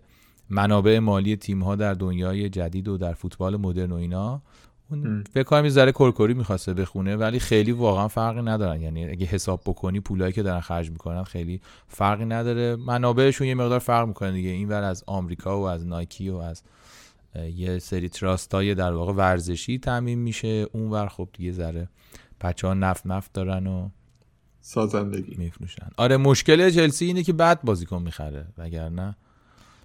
منابع مالی تیم ها در دنیای جدید و در فوتبال مدرن و اینا. اون فکر کنم ذره کرکری می‌خواسته بخونه ولی خیلی واقعا فرقی ندارن. یعنی اگه حساب بکنی پولایی که دارن خرج می‌کنن خیلی فرقی نداره. منابعشون یه مقدار فرق می‌کنه دیگه. این ور از آمریکا و از نایکی و از یه سری های در واقع ورزشی تعمین میشه. اون ور خب دیگه ذره بچه ها نفت نفت دارن و سازندگی. میفروشن. آره مشکل چلسی اینه که بعد بازیکن می‌خره وگرنه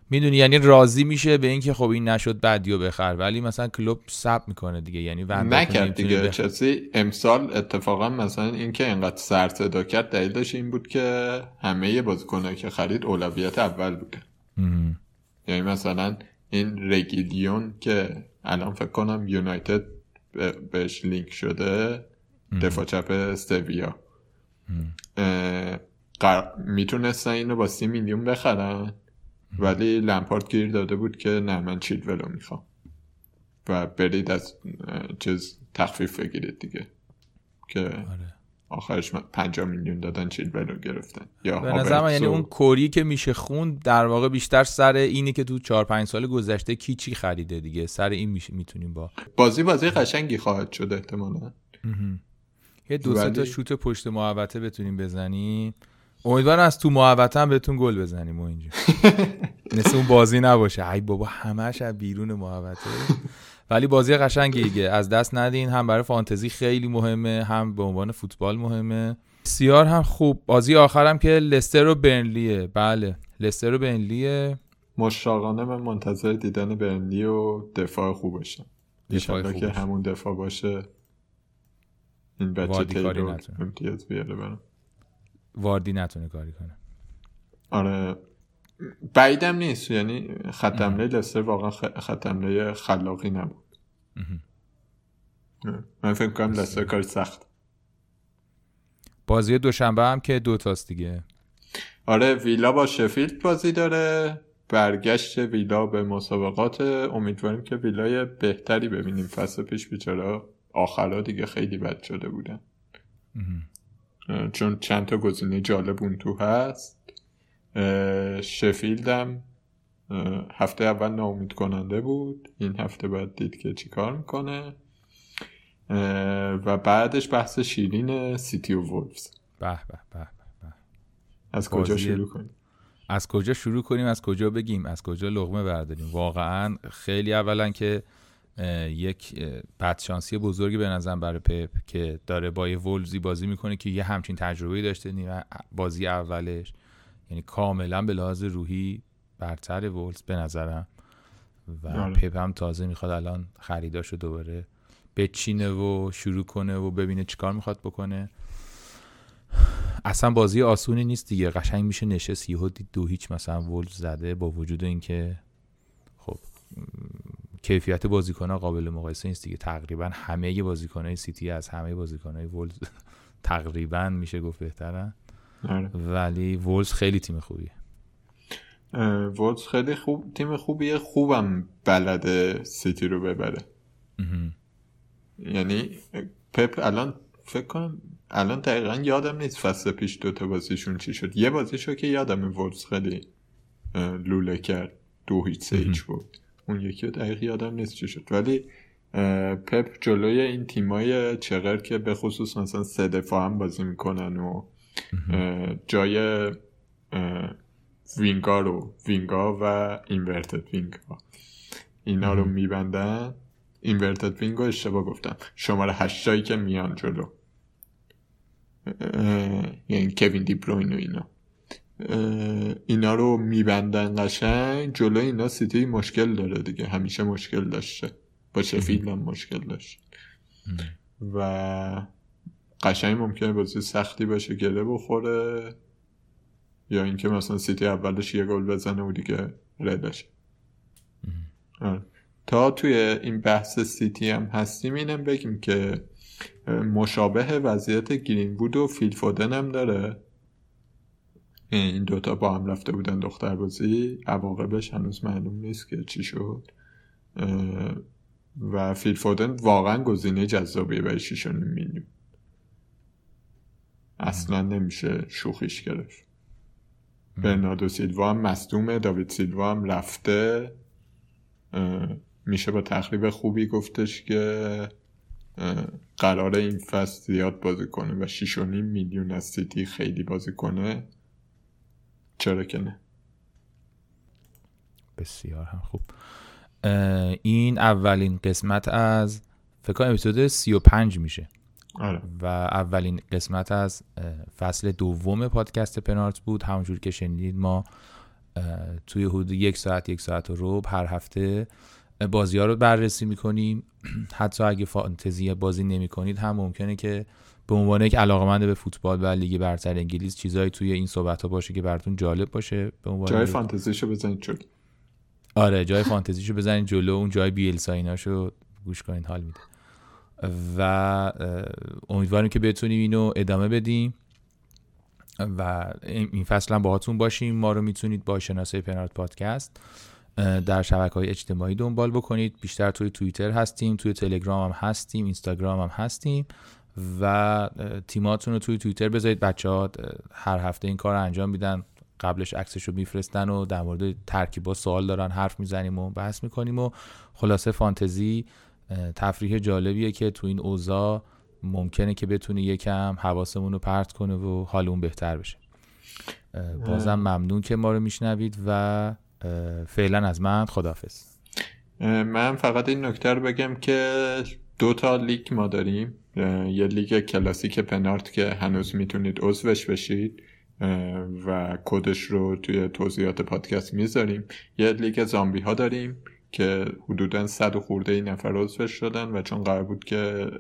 می‌دونی یعنی راضی میشه به اینکه خب این نشد بعدیو بخر ولی مثلا کلوب سب می‌کنه دیگه. یعنی نکرد دیگه. چلسی امسال اتفاقا مثلا اینکه انقدر سر صدا کرد دلیلش این بود که همه بازیکنایی که خرید اولویت اول بوده. یعنی مثلا این رگیلیون که الان فکر کنم یونایتد بهش لینک شده دفاع چپ استویا می‌تونستن اینو با سی میلیون بخرن؟ ولی لمپارد گیر داده بود که نه من ولو می‌خوام. و برید از چیز تخفیف بگیرید دیگه. که آره. آخرش پنجا میلیون دادن ولو گرفتن. یا به نظر یعنی اون کوری که میشه خون در واقع بیشتر سر اینی که تو چهار پنج سال گذشته کی چی خریده دیگه. سر این میشه می‌تونیم با بازی بازی قشنگی خواهد شد احتمالا. یه دو تا شوت پشت محوطه بتونیم بزنیم. امیدوارم از تو محوطه هم بهتون گل بزنیم و اینجا. مثل اون بازی نباشه. ای بابا همش از بیرون محوطه. ولی بازی قشنگیه از دست ندین. هم برای فانتزی خیلی مهمه هم به عنوان فوتبال مهمه. بسیار هم خوب. بازی آخرم که لستر و برنلیه. بله. لستر و برنلیه. مشتاقانه من منتظر دیدن برنلی و دفاع خوب باشم دفاع که همون دفاع باشه. این بچه تیلور امتیاز بیاره برم واردی نتونه کاری کنه. آره. بعیدم نیست. یعنی خط حمله لستر واقعا خط حمله خلاقی نبود. من فکر کنم لستر کار سخت. بازی دوشنبه هم که دو تاست دیگه. آره ویلا با شفیلد بازی داره. برگشت ویلا به مسابقات. امیدواریم که ویلای بهتری ببینیم. فصل پیش بیچاره آخرا دیگه خیلی بد شده بودن. چون چند تا گزینه جالب اون تو هست. شفیلدم هفته اول ناامید کننده بود. این هفته بعد دید که چیکار می‌کنه. و بعدش بحث شیرین سیتی و وولفز. به به به از کجا شروع کنیم؟ از کجا شروع کنیم؟ از کجا بگیم؟ از کجا لغمه برداریم؟ واقعا خیلی اولا که یک بدشانسی بزرگی به نظرم برای پپ که داره با یه ولزی بازی می‌کنه که یه همچین تجربه داشته نیمه بازی اولش. یعنی کاملا به لحاظ روحی برتر ولز به نظرم. و آره. پپ هم تازه می‌خواد الان خریداشو دوباره بچینه و شروع کنه و ببینه چیکار می‌خواد بکنه. اصلا بازی آسونی نیست دیگه. قشنگ میشه نشست. یهو دو هیچ مثلا ولز زده با وجود اینکه خب کیفیت بازیکن قابل مقایسه نیست دیگه. تقریبا همه بازیکن سیتی از همه بازیکن های ولز تقریبا میشه گفت بهترن آره. ولی ولز خیلی تیم خوبیه. ولز خیلی خوب تیم خوبیه. خوبم بلده سیتی رو ببره. یعنی پپ الان فکر کنم الان دقیقا یادم نیست فصل پیش دوتا بازیشون چی شد. یه بازیشو که یادم ولز خیلی لوله کرد. دو هیچ سه بود. اون یکی رو دقیق یادم نیست چی شد. ولی پپ جلوی این تیمای چقدر که به خصوص مثلا سه دفاع هم بازی می‌کنن و جای وینگا رو وینگا و اینورتد وینگا. اینا رو میبندن. اینورتد وینگا اشتباه گفتم. شماره هشتایی که میان جلو. یعنی کوین دی بروین و اینا. اینا رو میبندن قشنگ. جلو اینا سیتی مشکل داره دیگه. همیشه مشکل داشته. با شفیل هم مشکل داشت. و قشنگ ممکنه بازی سختی باشه گله بخوره. یا اینکه مثلا سیتی اولش یه گل بزنه و دیگه ردشه آره. تا توی این بحث سیتی هم هستیم اینم بگیم که مشابه وضعیت گرین بود و فیل فودن هم داره. این دوتا با هم رفته بودن دختر بازی عواقبش هنوز معلوم نیست که چی شد. و فیل فودن واقعا گزینه جذابیه برای 6 میلیون اصلا نمیشه شوخیش گرفت. برناردو سیلوا هم مصدومه داوید سیلوا هم رفته. میشه با تخریب خوبی گفتش که قرار این فصل زیاد بازی کنه و 6.5 میلیون از سیتی خیلی بازی کنه. چرا که نه. بسیار هم خوب. این اولین قسمت از فکر کنم اپیزود 35 میشه. آره. و اولین قسمت از فصل دوم پادکست پنارت بود. همونجور که شنیدید ما توی حدود یک ساعت یک ساعت و روب هر هفته بازی ها رو بررسی می‌کنیم. حتی اگه فانتزی بازی نمی کنید هم ممکنه که به عنوان یک علاقمند به فوتبال و لیگ برتر انگلیس چیزایی توی این صحبت ها باشه که براتون جالب باشه. به عنوان جای فانتزیشو بزنید جلو. آره جای فانتزیشو بزنید جلو. اون جای بیل سایناشو گوش کنید حال میده. و امیدواریم که بتونیم اینو ادامه بدیم. و این فصل هم باهاتون باشیم. ما رو می‌تونید با شناسه پنارت پادکست در شبکه های اجتماعی دنبال بکنید. بیشتر توی توییتر هستیم توی تلگرام هم هستیم اینستاگرام هم هستیم. و تیماتون رو توی توییتر بذارید. بچه ها هر هفته این کار رو انجام میدن. قبلش عکسش رو میفرستن و در مورد ترکیبا سوال دارن حرف می‌زنیم و بحث می‌کنیم و خلاصه فانتزی تفریح جالبیه که تو این اوضاع ممکنه که بتونه یکم حواسمون رو پرت کنه و حالمون بهتر بشه. بازم ممنون که ما رو میشنوید و فعلا از من خدافز من فقط این نکته رو بگم که دو تا لیگ ما داریم. یه لیگ کلاسیک پنارت که هنوز می‌تونید عضوش بشید و کدش رو توی توضیحات پادکست می‌ذاریم. یه لیگ زامبی ها داریم که حدودا صد و خورده ای نفر عضوش شدن و چون قرار بود که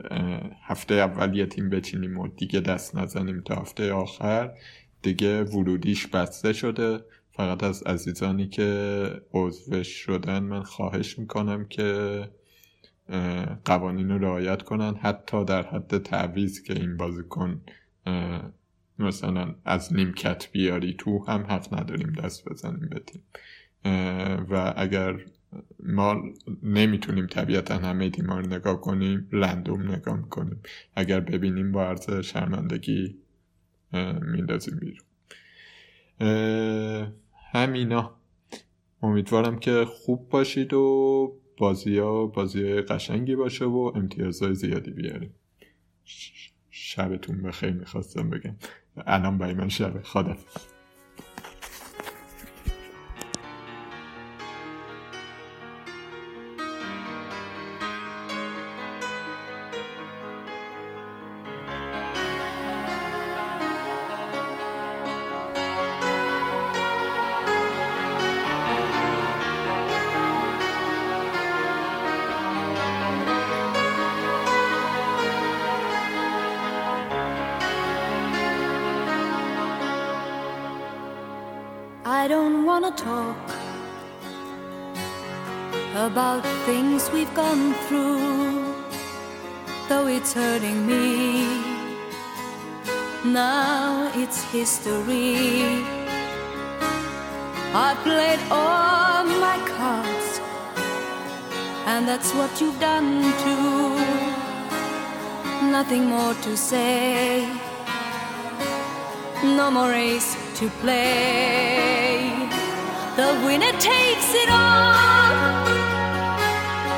هفته اول یه تیم بچینیم و دیگه دست نزنیم تا هفته آخر دیگه ورودیش بسته شده. فقط از عزیزانی که عضوش شدن من خواهش می‌کنم که قوانین رو رعایت کنن حتی در حد تعویز که این بازیکن مثلا از نیمکت بیاری تو هم حق نداریم دست بزنیم به تیم. و اگر ما نمی‌تونیم طبیعتا همه تیما رو نگاه کنیم رندوم نگاه می‌کنیم. اگر ببینیم با عرض شرمندگی میندازیم بیرون. همینا. امیدوارم که خوب باشید و بازی ها بازی قشنگی باشه و امتیازهای زیادی بیاریم. شبتون بخیر می‌خواستم بگم. الان برای من شب خدافز Nothing more to say, no more race to play. The winner takes it all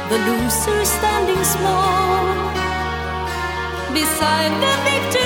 the loser standing small beside the victory.